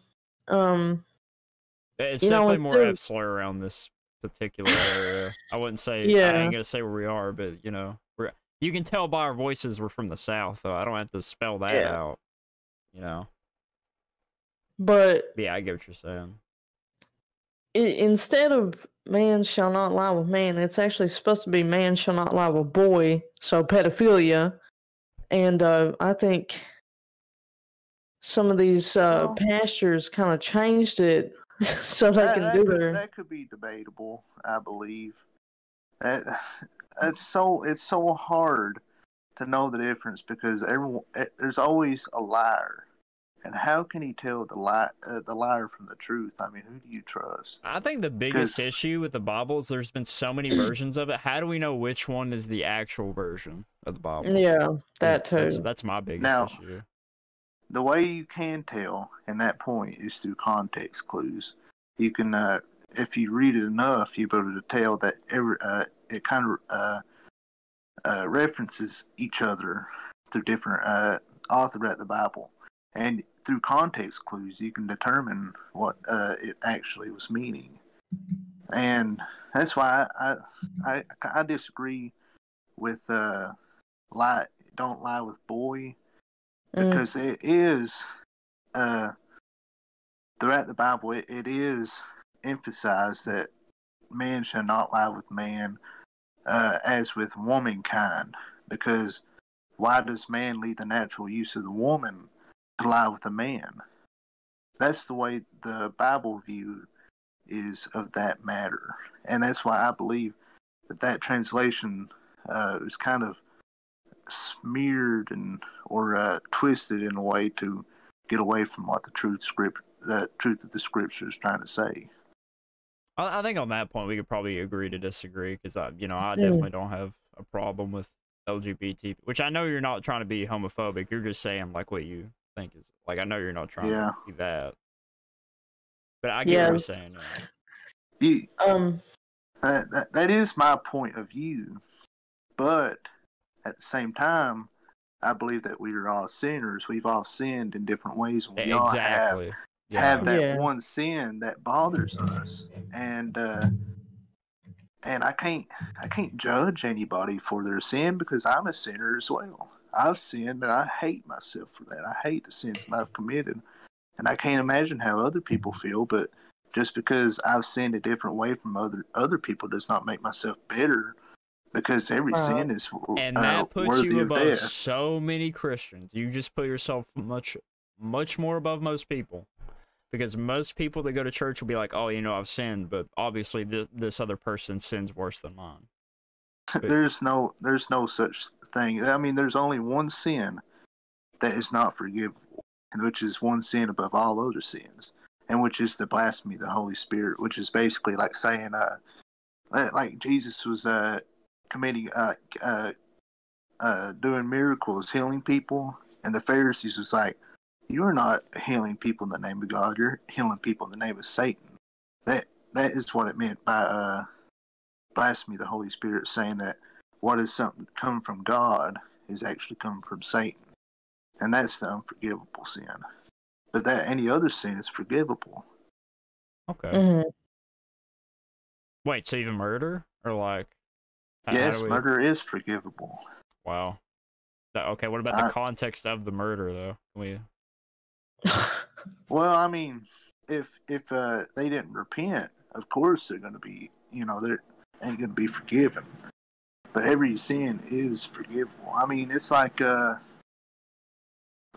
Um, It's You know, definitely it's more F slur around this particular area. I wouldn't say yeah. I ain't gonna say where we are, but you know, you can tell by our voices we're from the south, though. I don't have to spell that Yeah. out. You know. but But yeah, I get what you're saying. i instead of man shall not lie with man, it's actually supposed to be man shall not lie with boy. So pedophilia, and uh, I think some of these uh, Well- pastors kind of changed it so they that, can that do could, their. that could be debatable, I believe. That, it's so it's so hard to know the difference because everyone eh, there's always a liar, and how can he tell the lie uh, the liar from the truth? I mean, who do you trust? I think the biggest issue with the Bible is there's been so many versions of it. How do we know which one is the actual version of the Bible? Yeah, that too. That's, that's my biggest Now- issue. the way you can tell in that point is through context clues. You can, uh, if you read it enough, you'll be able to tell that every uh, it kind of uh, uh, references each other through different uh, author at the Bible, and through context clues, you can determine what uh, it actually was meaning. And that's why I I, I disagree with uh, lie. Don't lie with boy Mm, because it is uh throughout the bible it, it is emphasized that man shall not lie with man uh as with womankind because why does man leave the natural use of the woman to lie with the man that's the way the bible view is of that matter and that's why i believe that that translation uh is kind of smeared and or uh, twisted in a way to get away from what the truth script the truth of the scripture is trying to say. I, I think on that point we could probably agree to disagree because I, you know, I Yeah. definitely don't have a problem with LGBT, which I know you're not trying to be homophobic. You're just saying like what you think is like. I know you're not trying Yeah. to be that, but I get Yeah. what you're saying. yeah. You, um, that, that that is my point of view, but at the same time, I believe that we are all sinners. We've all sinned in different ways. and We all have exactly. Yeah. have that Yeah. one sin that bothers us and uh and i can't i can't judge anybody for their sin because i'm a sinner as well i've sinned and i hate myself for that i hate the sins that i've committed and i can't imagine how other people feel but just because i've sinned a different way from other other people does not make myself better because every Right. sin is and uh, that puts worthy you above so many Christians. You just put yourself much, much more above most people, because most people that go to church will be like, "Oh, you know, I've sinned," but obviously this this other person sins worse than mine. there's no there's no such thing. I mean, there's only one sin that is not forgivable, and which is one sin above all other sins, and which is the blasphemy of the Holy Spirit, which is basically like saying, uh, like- like Jesus was uh committing uh uh uh doing miracles, healing people, and the Pharisees was like, you are not healing people in the name of God. You're healing people in the name of Satan. That that is what it meant by uh blasphemy the Holy Spirit, saying that what is something come from God is actually come from Satan, and that's the unforgivable sin. But that any other sin is forgivable. Okay. mhm. Wait, so even murder or like? how- how yes, we- murder is forgivable. Wow. Okay, what about the context of the murder though? Can we? Well, I mean, if if uh, they didn't repent, of course they're going to be, you know, they're ain't going to be forgiven. But every sin is forgivable. I mean, it's like uh,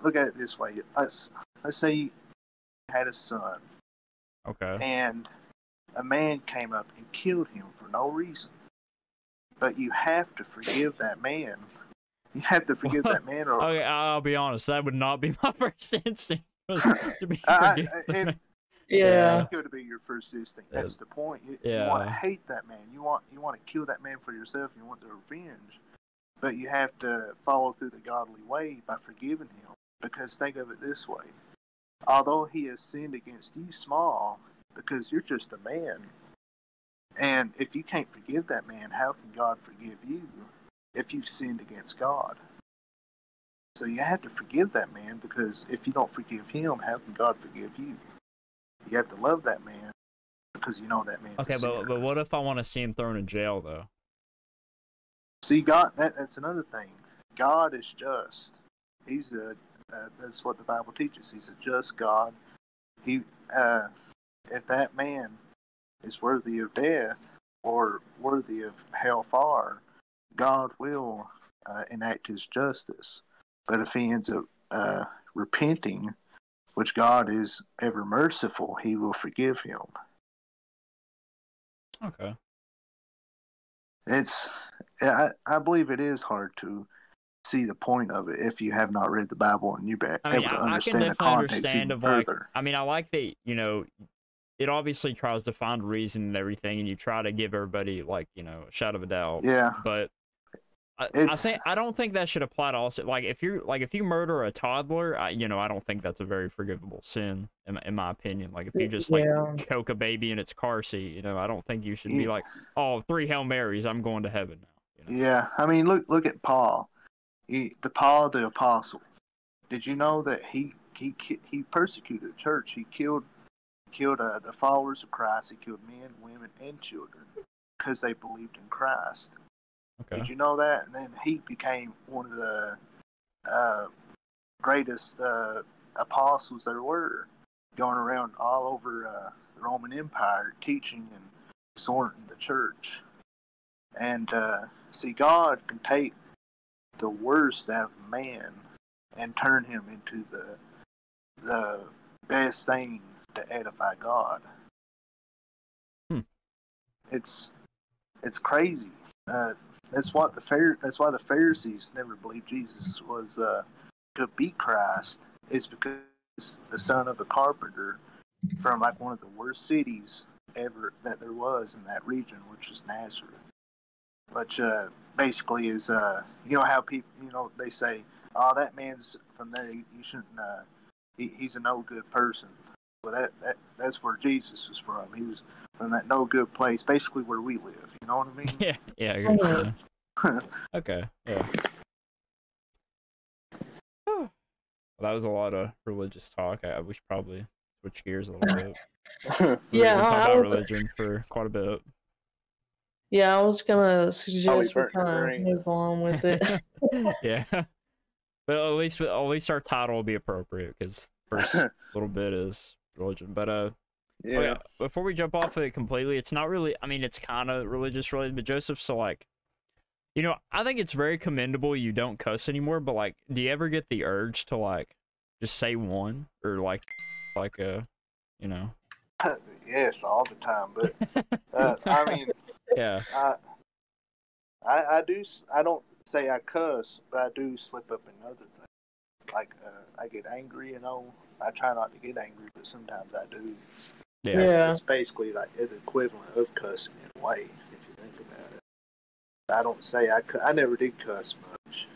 look at it this way. Let's let's say you had a son, Okay. and a man came up and killed him for no reason. But you have to forgive that man. You have to forgive that man, or Okay, I'll be honest. That would not be my first instinct. Was to be I- forgive I- it- yeah. It's going to be your first instinct. That's the point. You, you want to hate that man. You want you want to kill that man for yourself. You want the revenge. but you have to follow through the godly way by forgiving him. Because think of it this way although he has sinned against you small, because you're just a man, and if you can't forgive that man, how can God forgive you if you've sinned against God? So you have to forgive that man because if you don't forgive him, how can God forgive you? You have to love that man because you know that man. Okay, but but what if I want to see him thrown in jail though? See, God, that, that's another thing. God is just. He's a. Uh, that's what the Bible teaches. He's a just God. He, uh, if that man is worthy of death or worthy of hellfire, God will uh, enact His justice. But if he ends up uh, repenting, which God is ever merciful, He will forgive him. Okay. It's I, I believe it is hard to see the point of it if you have not read the Bible and you're I mean, able to I, I understand the context understand even like. further. I mean, I like that you know, it obviously tries to find reason and everything, and you try to give everybody like you know a shot of a doubt. Yeah, But I, I think I don't think that should apply to also like if you like if you murder a toddler, I, you know, I don't think that's a very forgivable sin in, my- in my opinion. Like if you just like Yeah. choke a baby in its car seat, you know, I don't think you should be like, oh, three hail marys, I'm going to heaven now. You know? yeah. I mean, look look at Paul, he, the Paul the apostle. Did you know that he he he persecuted the church? He killed killed uh, the followers of Christ. He killed men, women, and children because they believed in Christ. Okay. Did you know that? And then he became one of the uh, greatest uh, apostles there were, going around all over uh, the Roman Empire, teaching and exhorting the church. And uh, see, God can take the worst out of man and turn him into the the best thing to edify God. Hmm. It's it's crazy. Uh, that's what the Phar- That's why the Pharisees never believed Jesus was uh, could be Christ. It's because the son of a carpenter from like one of the worst cities ever that there was in that region, which is Nazareth. Which uh, basically is uh, you know how people you know they say, oh that man's from there. You, you shouldn't. Uh, he, he's a no good person. Well, that, that that's where Jesus was from. He was from that no good place, basically where we live. You know what I mean? Yeah, yeah, I agree. Yeah. okay, yeah. well, that was a lot of religious talk. I, we should probably switch gears a little bit. We- Yeah, we talked I about religion for quite a bit. Yeah, I was gonna suggest we kind of move on with it. yeah, but at least at least our title will be appropriate because first little bit is religion. But uh, yeah. Oh, yeah. Before we jump off of it completely, it's not really. I mean, it's kind of religious related, but Joseph. So like, you know, I think it's very commendable you don't cuss anymore. But like, do you ever get the urge to like just say one or like, like uh, you know? yes, all the time. But uh, I mean, Yeah. I, I I do. s- I don't say I cuss, but I do slip up in other things. Like uh, I get angry. You know, I try not to get angry, but sometimes I do. Yeah. Yeah. It's basically like the equivalent of cussing in a way, if you think about it. I don't say I. cu- I never did cuss much,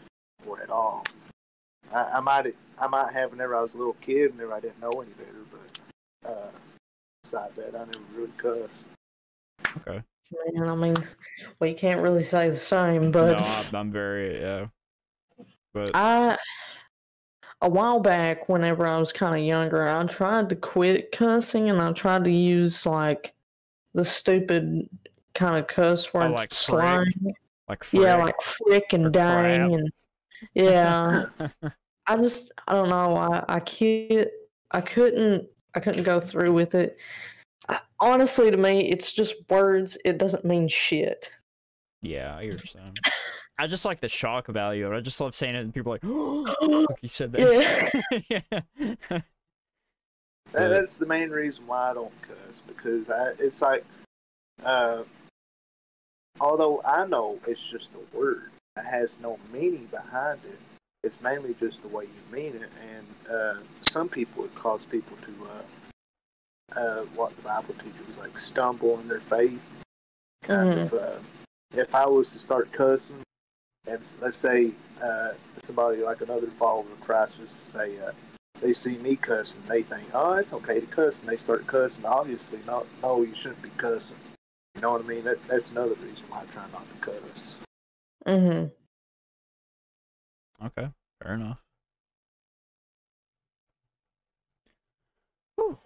or at all. I, I might. I might have whenever I was a little kid, whenever I didn't know any better. But uh, besides that, I never really cussed. Okay. Man, I mean, well, you can't really say the same, No, but I'm, I'm very yeah. But I a while back, whenever I was kind of younger, I tried to quit cussing and I tried to use like the stupid kind of cuss words, Oh, like frick, slang. like Yeah, like frick or and dang crap. and yeah. I just I don't know. I I can't I couldn't I couldn't go through with it. I, honestly, to me, it's just words. It doesn't mean shit. yeah, I hear what you're saying. I just like the shock value. of. I just love saying it, and people are like, like you said that. yeah. yeah. That, that's the main reason why I don't cuss because I, it's like, uh, although I know it's just a word, that has no meaning behind it. It's mainly just the way you mean it, and uh, some people it cause people to, uh, uh, what the Bible teaches, like stumble in their faith. Kind of. Uh, if I was to start cussing, and let's say uh, somebody like another follower of Christ was to say uh, they see me cussing, they think, oh, it's okay to cuss, and they start cussing. Obviously, no, no, you shouldn't be cussing. You know what I mean? That that's another reason why I try not to cuss. Mm-hmm. Okay, fair enough. Whew.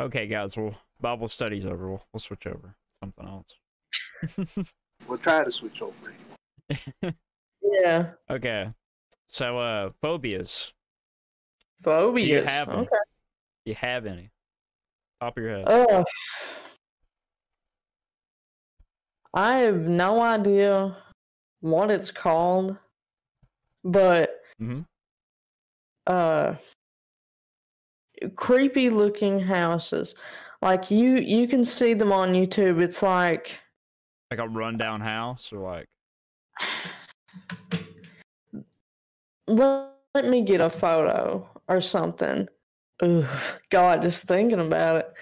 Okay, guys. Well, Bible study's over. We'll, we'll switch over something else. We'll try to switch over anyway. Yeah. okay. So, uh, phobias. Phobias. have 'em? okay. Do you have any? Top of your head. Uh, I have no idea what it's called, but mm-hmm. uh, creepy looking houses. Like you, you can see them on YouTube. It's like Like a rundown house, or like let, let me get a photo or something. Ugh, God, just thinking about it.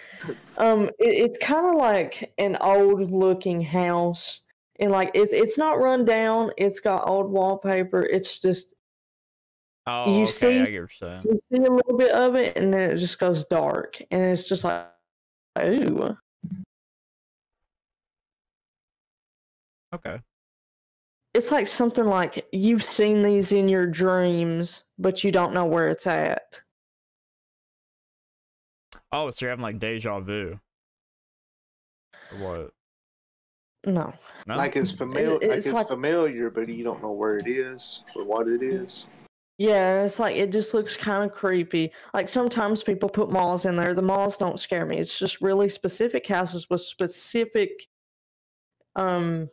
Um, it, it's kind of like an old looking house, and like it's it's not run down. It's got old wallpaper. It's just oh, You okay, see- I get what you're saying. you see a little bit of it, and then it just goes dark, and it's just like, ooh. Okay. It's like something like you've seen these in your dreams, but you don't know where it's at. Oh, so you're having like deja vu. What? No. No. Like it's familiar, like it's it's like- familiar, but you don't know where it is or what it is. Yeah, it's like it just looks kind of creepy. Like sometimes people put malls in there. The malls don't scare me. It's just really specific houses with specific um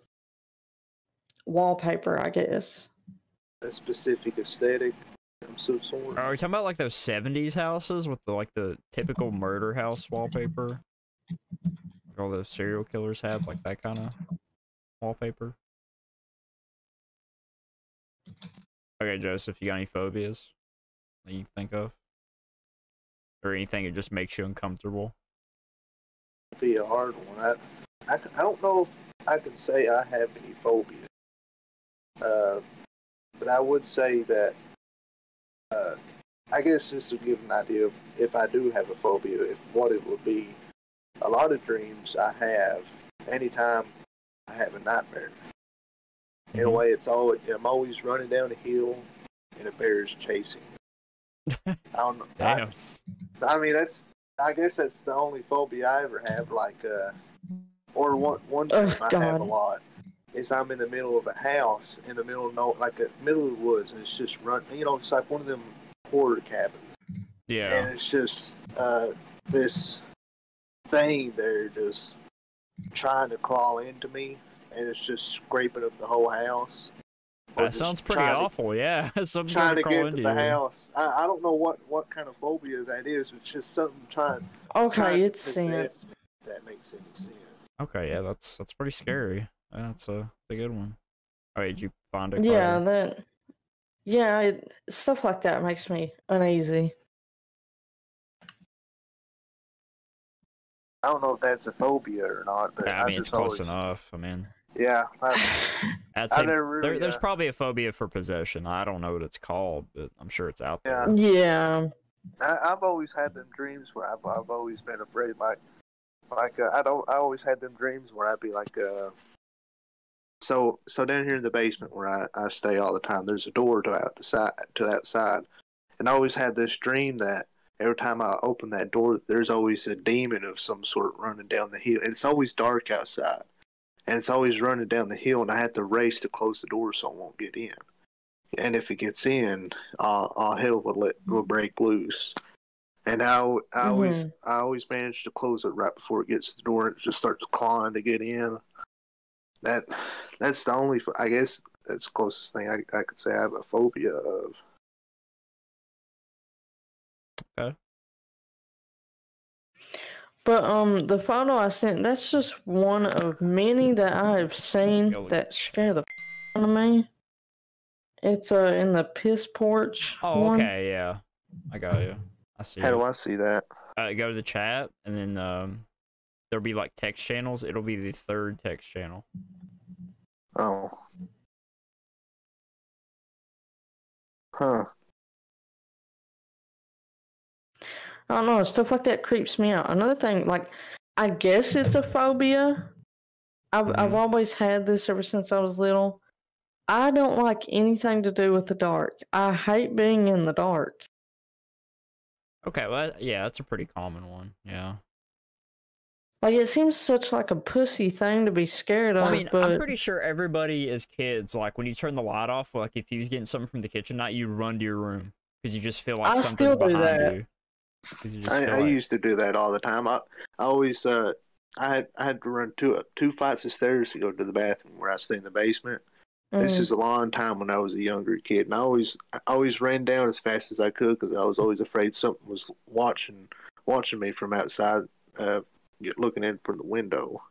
wallpaper, I guess. A specific aesthetic. I'm so sorry. Are we talking about like those '70s houses with the like the typical murder house wallpaper? Like all those serial killers have like that kind of wallpaper. Okay, Joseph, you got any phobias that you think of, or anything that just makes you uncomfortable? be a hard one. I, I, I don't know if I can say I have any phobia. Uh, but I would say that, uh, I guess this will give an idea of if I do have a phobia, if what it would be. A lot of dreams I have, anytime I have a nightmare. In a Mhm. way, it's always, I'm always running down a hill and a bear is chasing me. I don't know. I- Damn. I mean, that's. I guess that's the only phobia I ever have. Like, uh, or one one Oh, dream I have a lot is I'm in the middle of a house in the middle of no, like the middle of the woods, and it's just run. You know, it's like one of them hoarder cabins, Yeah. and it's just uh, this thing there just trying to crawl into me, and it's just scraping up the whole house. Or That sounds pretty trying to- awful. Yeah. Something's trying gonna to get into the you. house. I, I don't know what, what kind of phobia that is. It's just something trying. Okay, trying it's to sense. sense me, if That makes any sense. Okay, yeah, that's that's pretty scary. Yeah, that's a, that's a good one. All right, did you find it? Yeah, that. Yeah, it, stuff like that makes me uneasy. I don't know if that's a phobia or not, but Yeah, I mean, it's just close always- enough. I mean, Yeah, I, I'd say really. there, there's uh, probably a phobia for possession. I don't know what it's called, but I'm sure it's out there. Yeah. I, I've always had them dreams where I've, I've always been afraid. Like, like uh, I don't. I always had them dreams where I'd be like, uh, so so down here in the basement where I, I stay all the time. There's a door to out the side to that side, and I always had this dream that every time I open that door, there's always a demon of some sort running down the hill. And it's always dark outside, and it's always running down the hill, and I have to race to close the door so it won't get in. And if it gets in, uh, all hell will let will break loose. And I, I always I always manage to close it right before it gets to the door. and It just starts clawing to get in. That that's the only I guess that's the closest thing I, I could say I have a phobia of. Okay. But um, the photo I sent, that's just one of many that I have seen that scare the f- out of me. It's uh in the piss porch. Oh, one. okay, yeah, I got you. I see. How do. I see that? Uh, go to the chat, and then um, there'll be like text channels. It'll be the third text channel. Oh, Huh. I don't know. Stuff like that creeps me out. Another thing, like, I guess it's a phobia. I've I've Mhm. always had this ever since I was little. I don't like anything to do with the dark. I hate being in the dark. Okay, well, yeah, that's a pretty common one. Yeah. Like it seems such like a pussy thing to be scared of. I mean, but I'm pretty sure everybody as kids, like when you turn the light off, like if you was getting something from the kitchen, not you run to your room because you just feel like I something's still do behind that. you. 'Cause you just I, feel I like- used to do that all the time. I, I always uh I had I had to run two two flights of stairs to go to the bathroom where I stay in the basement. This mm, is a long time when I was a younger kid, and I always I always ran down as fast as I could because I was always afraid something was watching watching me from outside, uh, get- looking in from the window.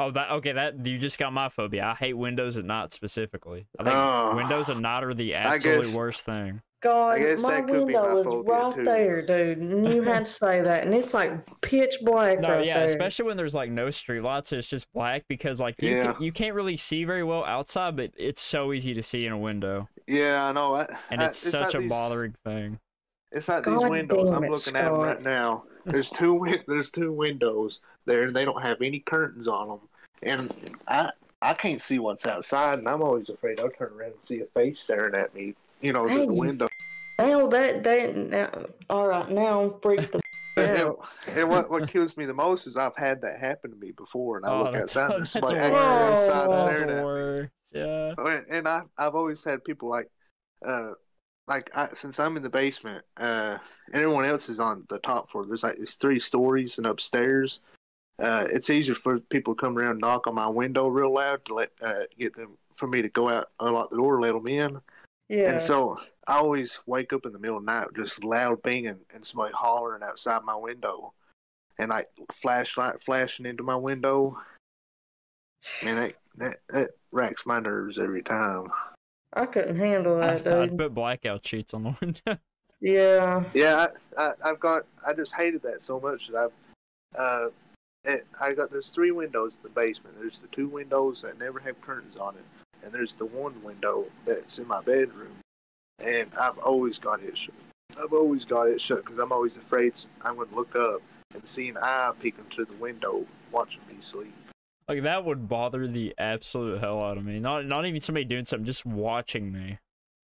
Oh, that okay. That you just got my phobia. I hate windows at night specifically. I think Oh. windows at night are the absolute guess- worst thing. God, my that could be my window is right too. there, dude. And you had to say that, and it's like pitch black No, right yeah, there. especially when there's like no street lights. It's just black because like you Yeah. can, you can't really see very well outside, but it's so easy to see in a window, Yeah, I know. I, and I- it's such like a these- bothering thing. It's like these windows. I'm it, looking at them right now. There's two there's two windows there, and they don't have any curtains on them. And I I can't see what's outside, and I'm always afraid I'll turn around and see a face staring at me. You know, through the you window. Now that that now, all right, now I'm freaked the And, out. and what what kills me the most is I've had that happen to me before, and I Oh, look that's- outside and that's there's somebody worse. actually outside Oh. That's staring at me. worse. Yeah. And- And I I've always had people like, uh, like I, since I'm in the basement, uh, and everyone else is on the top floor. There's like these three stories and upstairs. Uh, it's easier for people to come around and knock on my window real loud to let uh, get them for me to go out unlock the door, let them in. Yeah. And so I always wake up in the middle of the night just loud banging and somebody hollering outside my window, and like flashlight flashing into my window. And that that that racks my nerves every time. I couldn't handle that, I'd dude. put blackout sheets on the window. Yeah. Yeah, I, I I've got I just hated that so much that I've uh it, I got there's three windows in the basement. There's the two windows that never have curtains on it, and there's the one window that's in my bedroom, and I've always got it shut. I've always got it shut because I'm always afraid I'm going to look up and see an eye peeking through the window watching me sleep. Like that would bother the absolute hell out of me. Not not even somebody doing something, just watching me.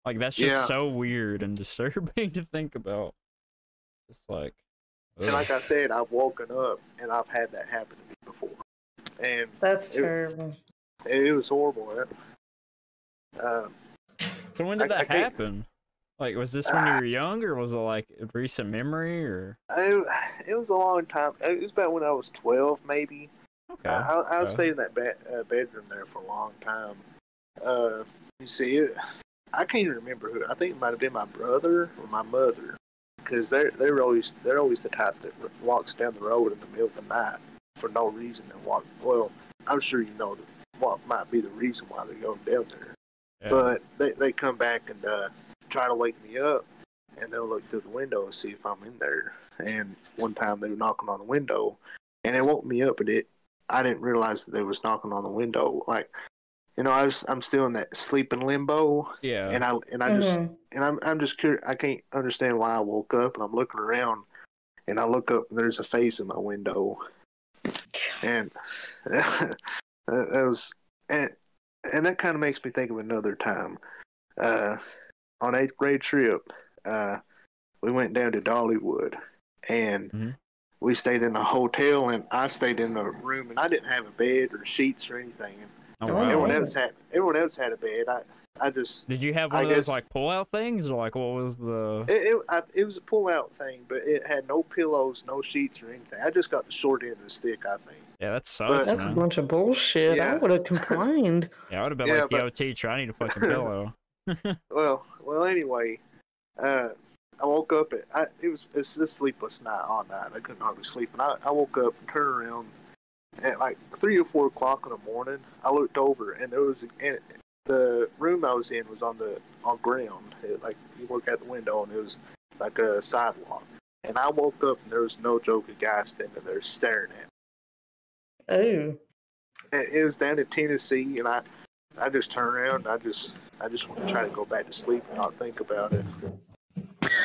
Like that's just Yeah. so weird and disturbing to think about. It's like, And like I said, I've woken up and I've had that happen to me before, and That's It- terrible. it, was horrible. Um, so when did I- I that can't- happen? Like, was this when you Ah. were young, or was it like a recent memory, or I, it was a long time. It was about when I was twelve, maybe. Okay? I, I, I okay. stayed in that ba- uh, bedroom there for a long time. Uh, you see, it, I can't even remember who. I think it might have been my brother or my mother, because they're they're always they're always the type that walks down the road in the middle of the night for no reason and walk. Well, I'm sure you know what might be the reason why they're going down there. Yeah. But they they come back and uh, try to wake me up, and they'll look through the window and see if I'm in there. And one time they were knocking on the window, and it woke me up, but it I didn't realize that they was knocking on the window. Like, you know, I was I'm still in that sleeping limbo, yeah. and I and I just Mhm. and I'm I'm just curious. I can't understand why I woke up, and I'm looking around, and I look up, and there's a face in my window, and that that was and and that kind of makes me think of another time. Uh, on eighth grade trip, uh, we went down to Dollywood, and Mhm. We stayed in a hotel, and I stayed in a room, and I didn't have a bed or sheets or anything. Oh, Oh, wow. everyone wow. else had everyone else had a bed. I I just Did you have I one of those guess- like pull-out things, or like what was the? It it, I, it was a pull out thing, but it had no pillows, no sheets, or anything. I just got the short end of the stick, I think. Yeah, that sucks, But- That's a bunch of bullshit. I would have complained. Yeah, I would have been Yeah, like, "Yo, but- teacher, I need a fucking pillow." Well, well, anyway, uh, I woke up at I, it was it's a sleepless night all night. I couldn't hardly sleep, and I, I woke up and turned around at like three or four o'clock in the morning. I looked over, and there was and the room I was in was on the on ground. It, like you look out the window, and it was like a sidewalk. And I woke up, and there was no joke, a guy standing there staring at me. Ooh. it it was down in Tennessee, and I I just turned around. And I just I just want to try to go back to sleep and not think about it.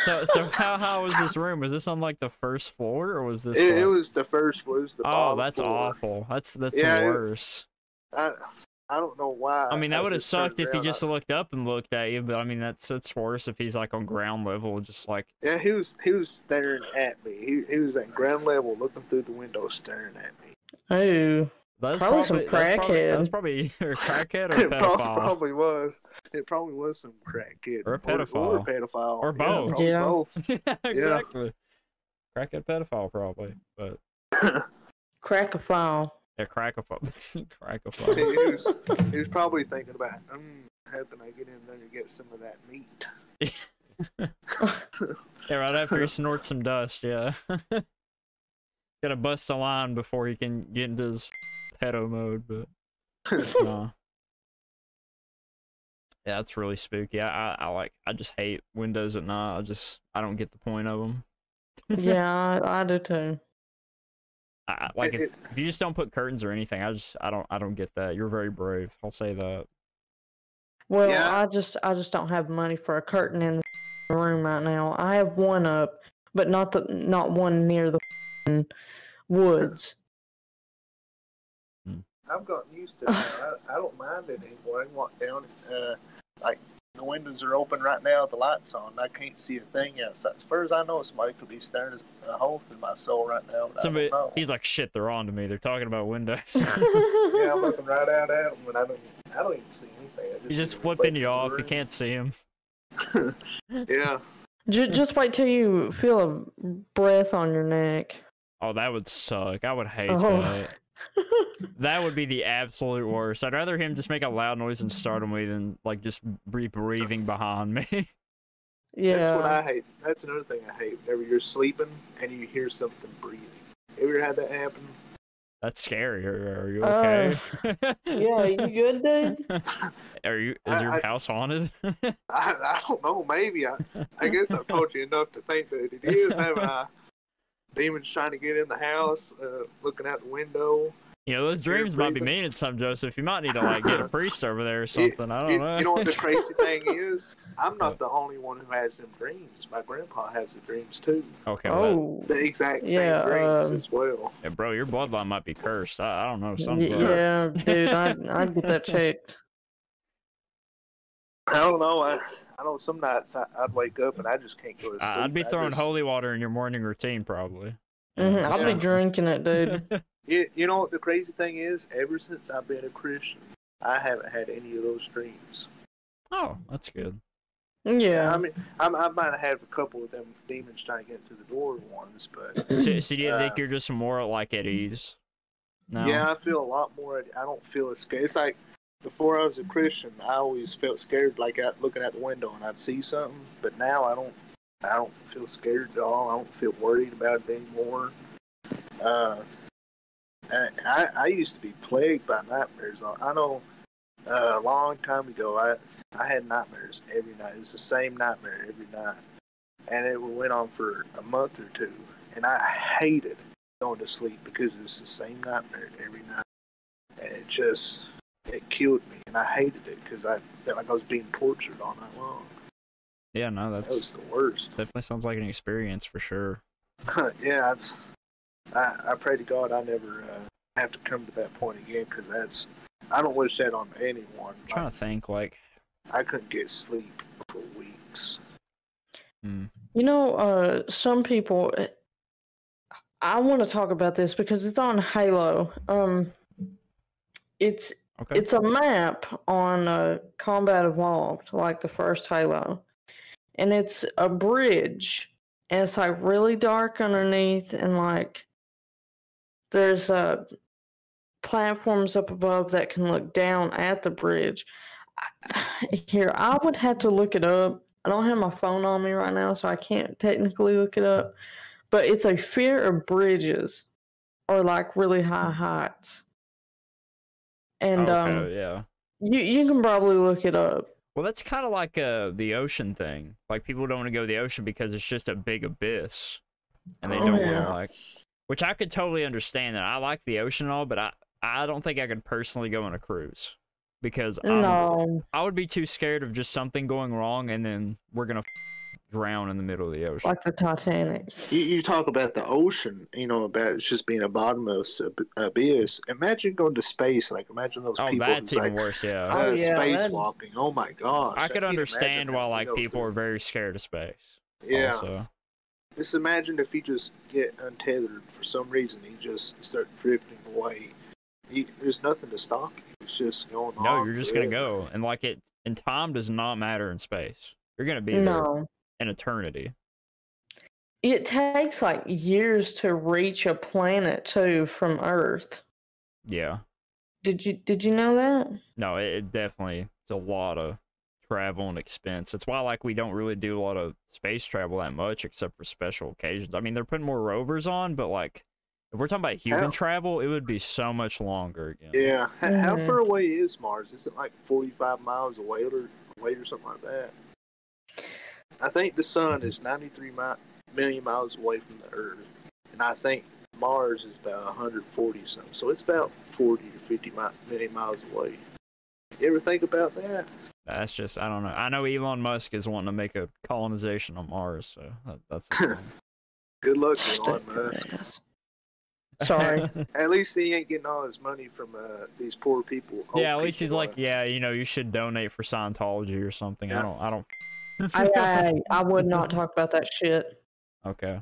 So so how how was this room? Was this on like the first floor or was this? It, it was the first floor. It was the oh, that's floor. awful. That's that's Yeah, it- worse. I I don't know why. I mean, that would have sucked if he around. just looked up and looked at you. But I mean, that's it's worse if he's like on ground level, just like Yeah, he was he was staring at me. He he was at ground level, looking through the window, staring at me. Oh, that's Probably some that's probably, crackhead. that's probably either a crackhead or a It probably was. It probably was some crackhead Or a or, pedophile. a pedophile, Or both. Yeah, probably Yeah. both. yeah, exactly. Crackhead pedophile probably, but crack a file. yeah, crackophile. he, crackophile. he was he was probably thinking about, how can I get in there and get some of that meat? Yeah, right after he snorts some dust, yeah. Gotta bust a line before he can get into his pedo mode, but no. Yeah, that's really spooky. I, I, I like. I just hate windows at night. I just, I don't get the point of them. yeah, I, I do too. I, I- like if, if you just don't put curtains or anything, I just, I don't, I don't get that. You're very brave. I'll say that. Well, Yeah. I just I just don't have money for a curtain in the room right now. I have one up, but not the not one near the woods. I've gotten used to it. I, I don't mind it anymore. I can walk down, uh, like the windows are open right now, the lights on. I can't see a thing outside. As far as I know, somebody could be staring a hole through my soul right now. but I Somebody, don't know. he's like, shit, they're on to me. They're talking about windows. yeah, I'm looking right out at them, and I don't, I don't even see anything. I he's just see flipping you off. You can't see him. Yeah, just, just wait till you feel a breath on your neck. Oh, that would suck. I would hate Oh. that. That would be the absolute worst. I'd rather him just make a loud noise and startle me than like just be breathing behind me. yeah. that's what I hate. That's another thing I hate. Whenever you're sleeping and you hear something breathing. Have you Ever had that happen? That's scary. Are, are you Uh, okay? yeah, you good, dude? Are you? Is I- your I- house haunted? I, I don't know. Maybe I. I guess I've told you enough to think that it is. Haven't I? Demons trying to get in the house, uh, looking out the window. you know, those dreams might be breathing. meaning something, Joseph. You might need to like get a priest over there or something. I don't You, know. you know what the crazy thing is? I'm not the only one who has them dreams. My grandpa has the dreams too. okay, well, Oh, The exact same Yeah, dreams um, as well. yeah, bro, your bloodline might be cursed. I, I don't know. Something. Yeah, dude. I'd I'd get that checked. I don't know. I, I know some nights I, I'd wake up and I just can't go to sleep. I- I'd be throwing just- holy water in your morning routine, probably. hmm I'll Yeah. be drinking it, dude. You, you know what the crazy thing is? Ever since I've been a Christian, I haven't had any of those dreams. oh, that's good. Yeah. I mean, I, I might have had a couple of them demons trying to get through the door ones, but So, so do you think Uh, you're just more like at ease? No. yeah, I feel a lot more. I don't feel as scared. It's like before I was a Christian, I always felt scared, like out looking out the window and I'd see something. But now I don't. I don't feel scared at all. I don't feel worried about it anymore. Uh, I I used to be plagued by nightmares. I know uh, a long time ago, I I had nightmares every night. It was the same nightmare every night, and it went on for a month or two. And I hated going to sleep because it was the same nightmare every night, and it just it killed me. And I hated it because I felt like I was being tortured all night long. Yeah, no, That was the worst. definitely sounds like an experience for sure. yeah, I've, I I pray to God I never uh, have to come to that point again because that's I don't wish that on anyone. I'm trying to think, like, I couldn't get sleep for weeks. hmm. You know, uh, some people. I want to talk about this because it's on Halo. Um, it's okay. it's a map on uh, Combat Evolved, like the first Halo, and it's a bridge, and it's like really dark underneath, and like there's uh platforms up above that can look down at the bridge. I- Here, I would have to look it up. I don't have my phone on me right now, so I can't technically look it up. But it's a fear of bridges or like really high heights. And okay, um, yeah. you you can probably look it up. Well, that's kind of like uh, the ocean thing. Like people don't want to go to the ocean because it's just a big abyss, and they Oh, don't want yeah. to like. Which I could totally understand that. I like the ocean and all, but I I don't think I could personally go on a cruise. because No, I would be too scared of just something going wrong and then we're gonna drown in the middle of the ocean. like the Titanic. You, you talk about the ocean, you know, about it just being a bottomless ab- abyss. Imagine going to space. Like, imagine those oh, people that's even like worse. Yeah, Oh, uh, yeah, space that'd- walking. Oh my gosh! I could can't understand why like people through are very scared of space. Yeah. Also. Just imagine if you just get untethered for some reason, you just start drifting away. He, there's nothing to stop you. It's just going on. No, you're just gonna go, and like it, and time does not matter in space. You're gonna be there No, in eternity. it takes like years to reach a planet too from Earth. Yeah. Did you did you know that? No, it, it definitely it's a lot of travel and expense. It's why like we don't really do a lot of space travel that much, except for special occasions. I mean, they're putting more rovers on, but like if we're talking about human How- travel, it would be so much longer again. Yeah. H- How mm-hmm. far away is Mars? Is it like 45 miles away or, away or something like that? I think the sun is 93 mi- million miles away from the Earth, and I think Mars is about 140 something. So it's about 40 to 50 mi- million miles away. You ever think about that? That's just I don't know. I know Elon Musk is wanting to make a colonization on Mars, so that, that's. Good luck, Elon Musk. Sorry. At least he ain't getting all his money from uh, these poor people. yeah, at least he's like, yeah, you know, you should donate for Scientology or something. I don't, I don't. I, I uh, I would not talk about that shit. Okay.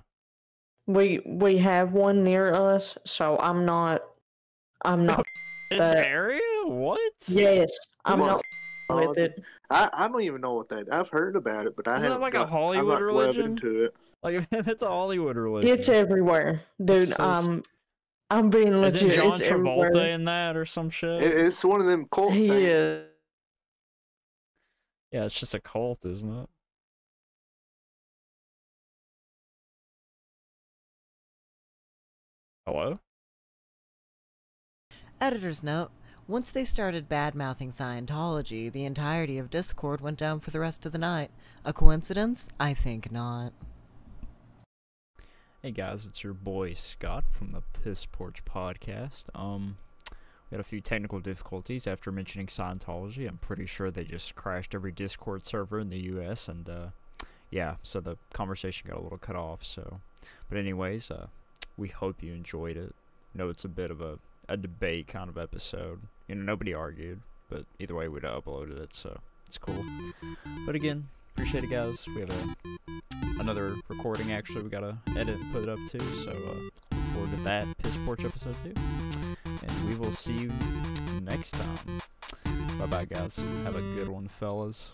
We we have one near us, so I'm not. I'm not. This But- area? What? yes, I'm Come not on. with it. I, I don't even know what that. I've heard about it, but I Isn't that haven't. like a Hollywood I'm not religion? into it. Like it's a Hollywood religion. It's everywhere, dude. so s- I'm I'm being legit. Isn't legit. John it's Travolta everywhere. in that or some shit? It- It's one of them cult He things. is. Yeah, it's just a cult, isn't it? Hello? Editor's note Once they started bad mouthing Scientology, the entirety of Discord went down for the rest of the night. A coincidence? I think not. Hey guys, it's your boy Scott from the Piss Porch Podcast. Um, we had a few technical difficulties after mentioning Scientology. I'm pretty sure they just crashed every Discord server in the U.S. and uh, yeah, so the conversation got a little cut off. So, but anyways, uh, we hope you enjoyed it. know it's a bit of a a debate kind of episode. You know, nobody argued, but either way, we'd uploaded it, so it's cool. But again, appreciate it, guys. We have a another recording actually we gotta edit and put it up too so uh look forward to that piss porch episode too and we will see you next time. Bye bye guys. Have a good one fellas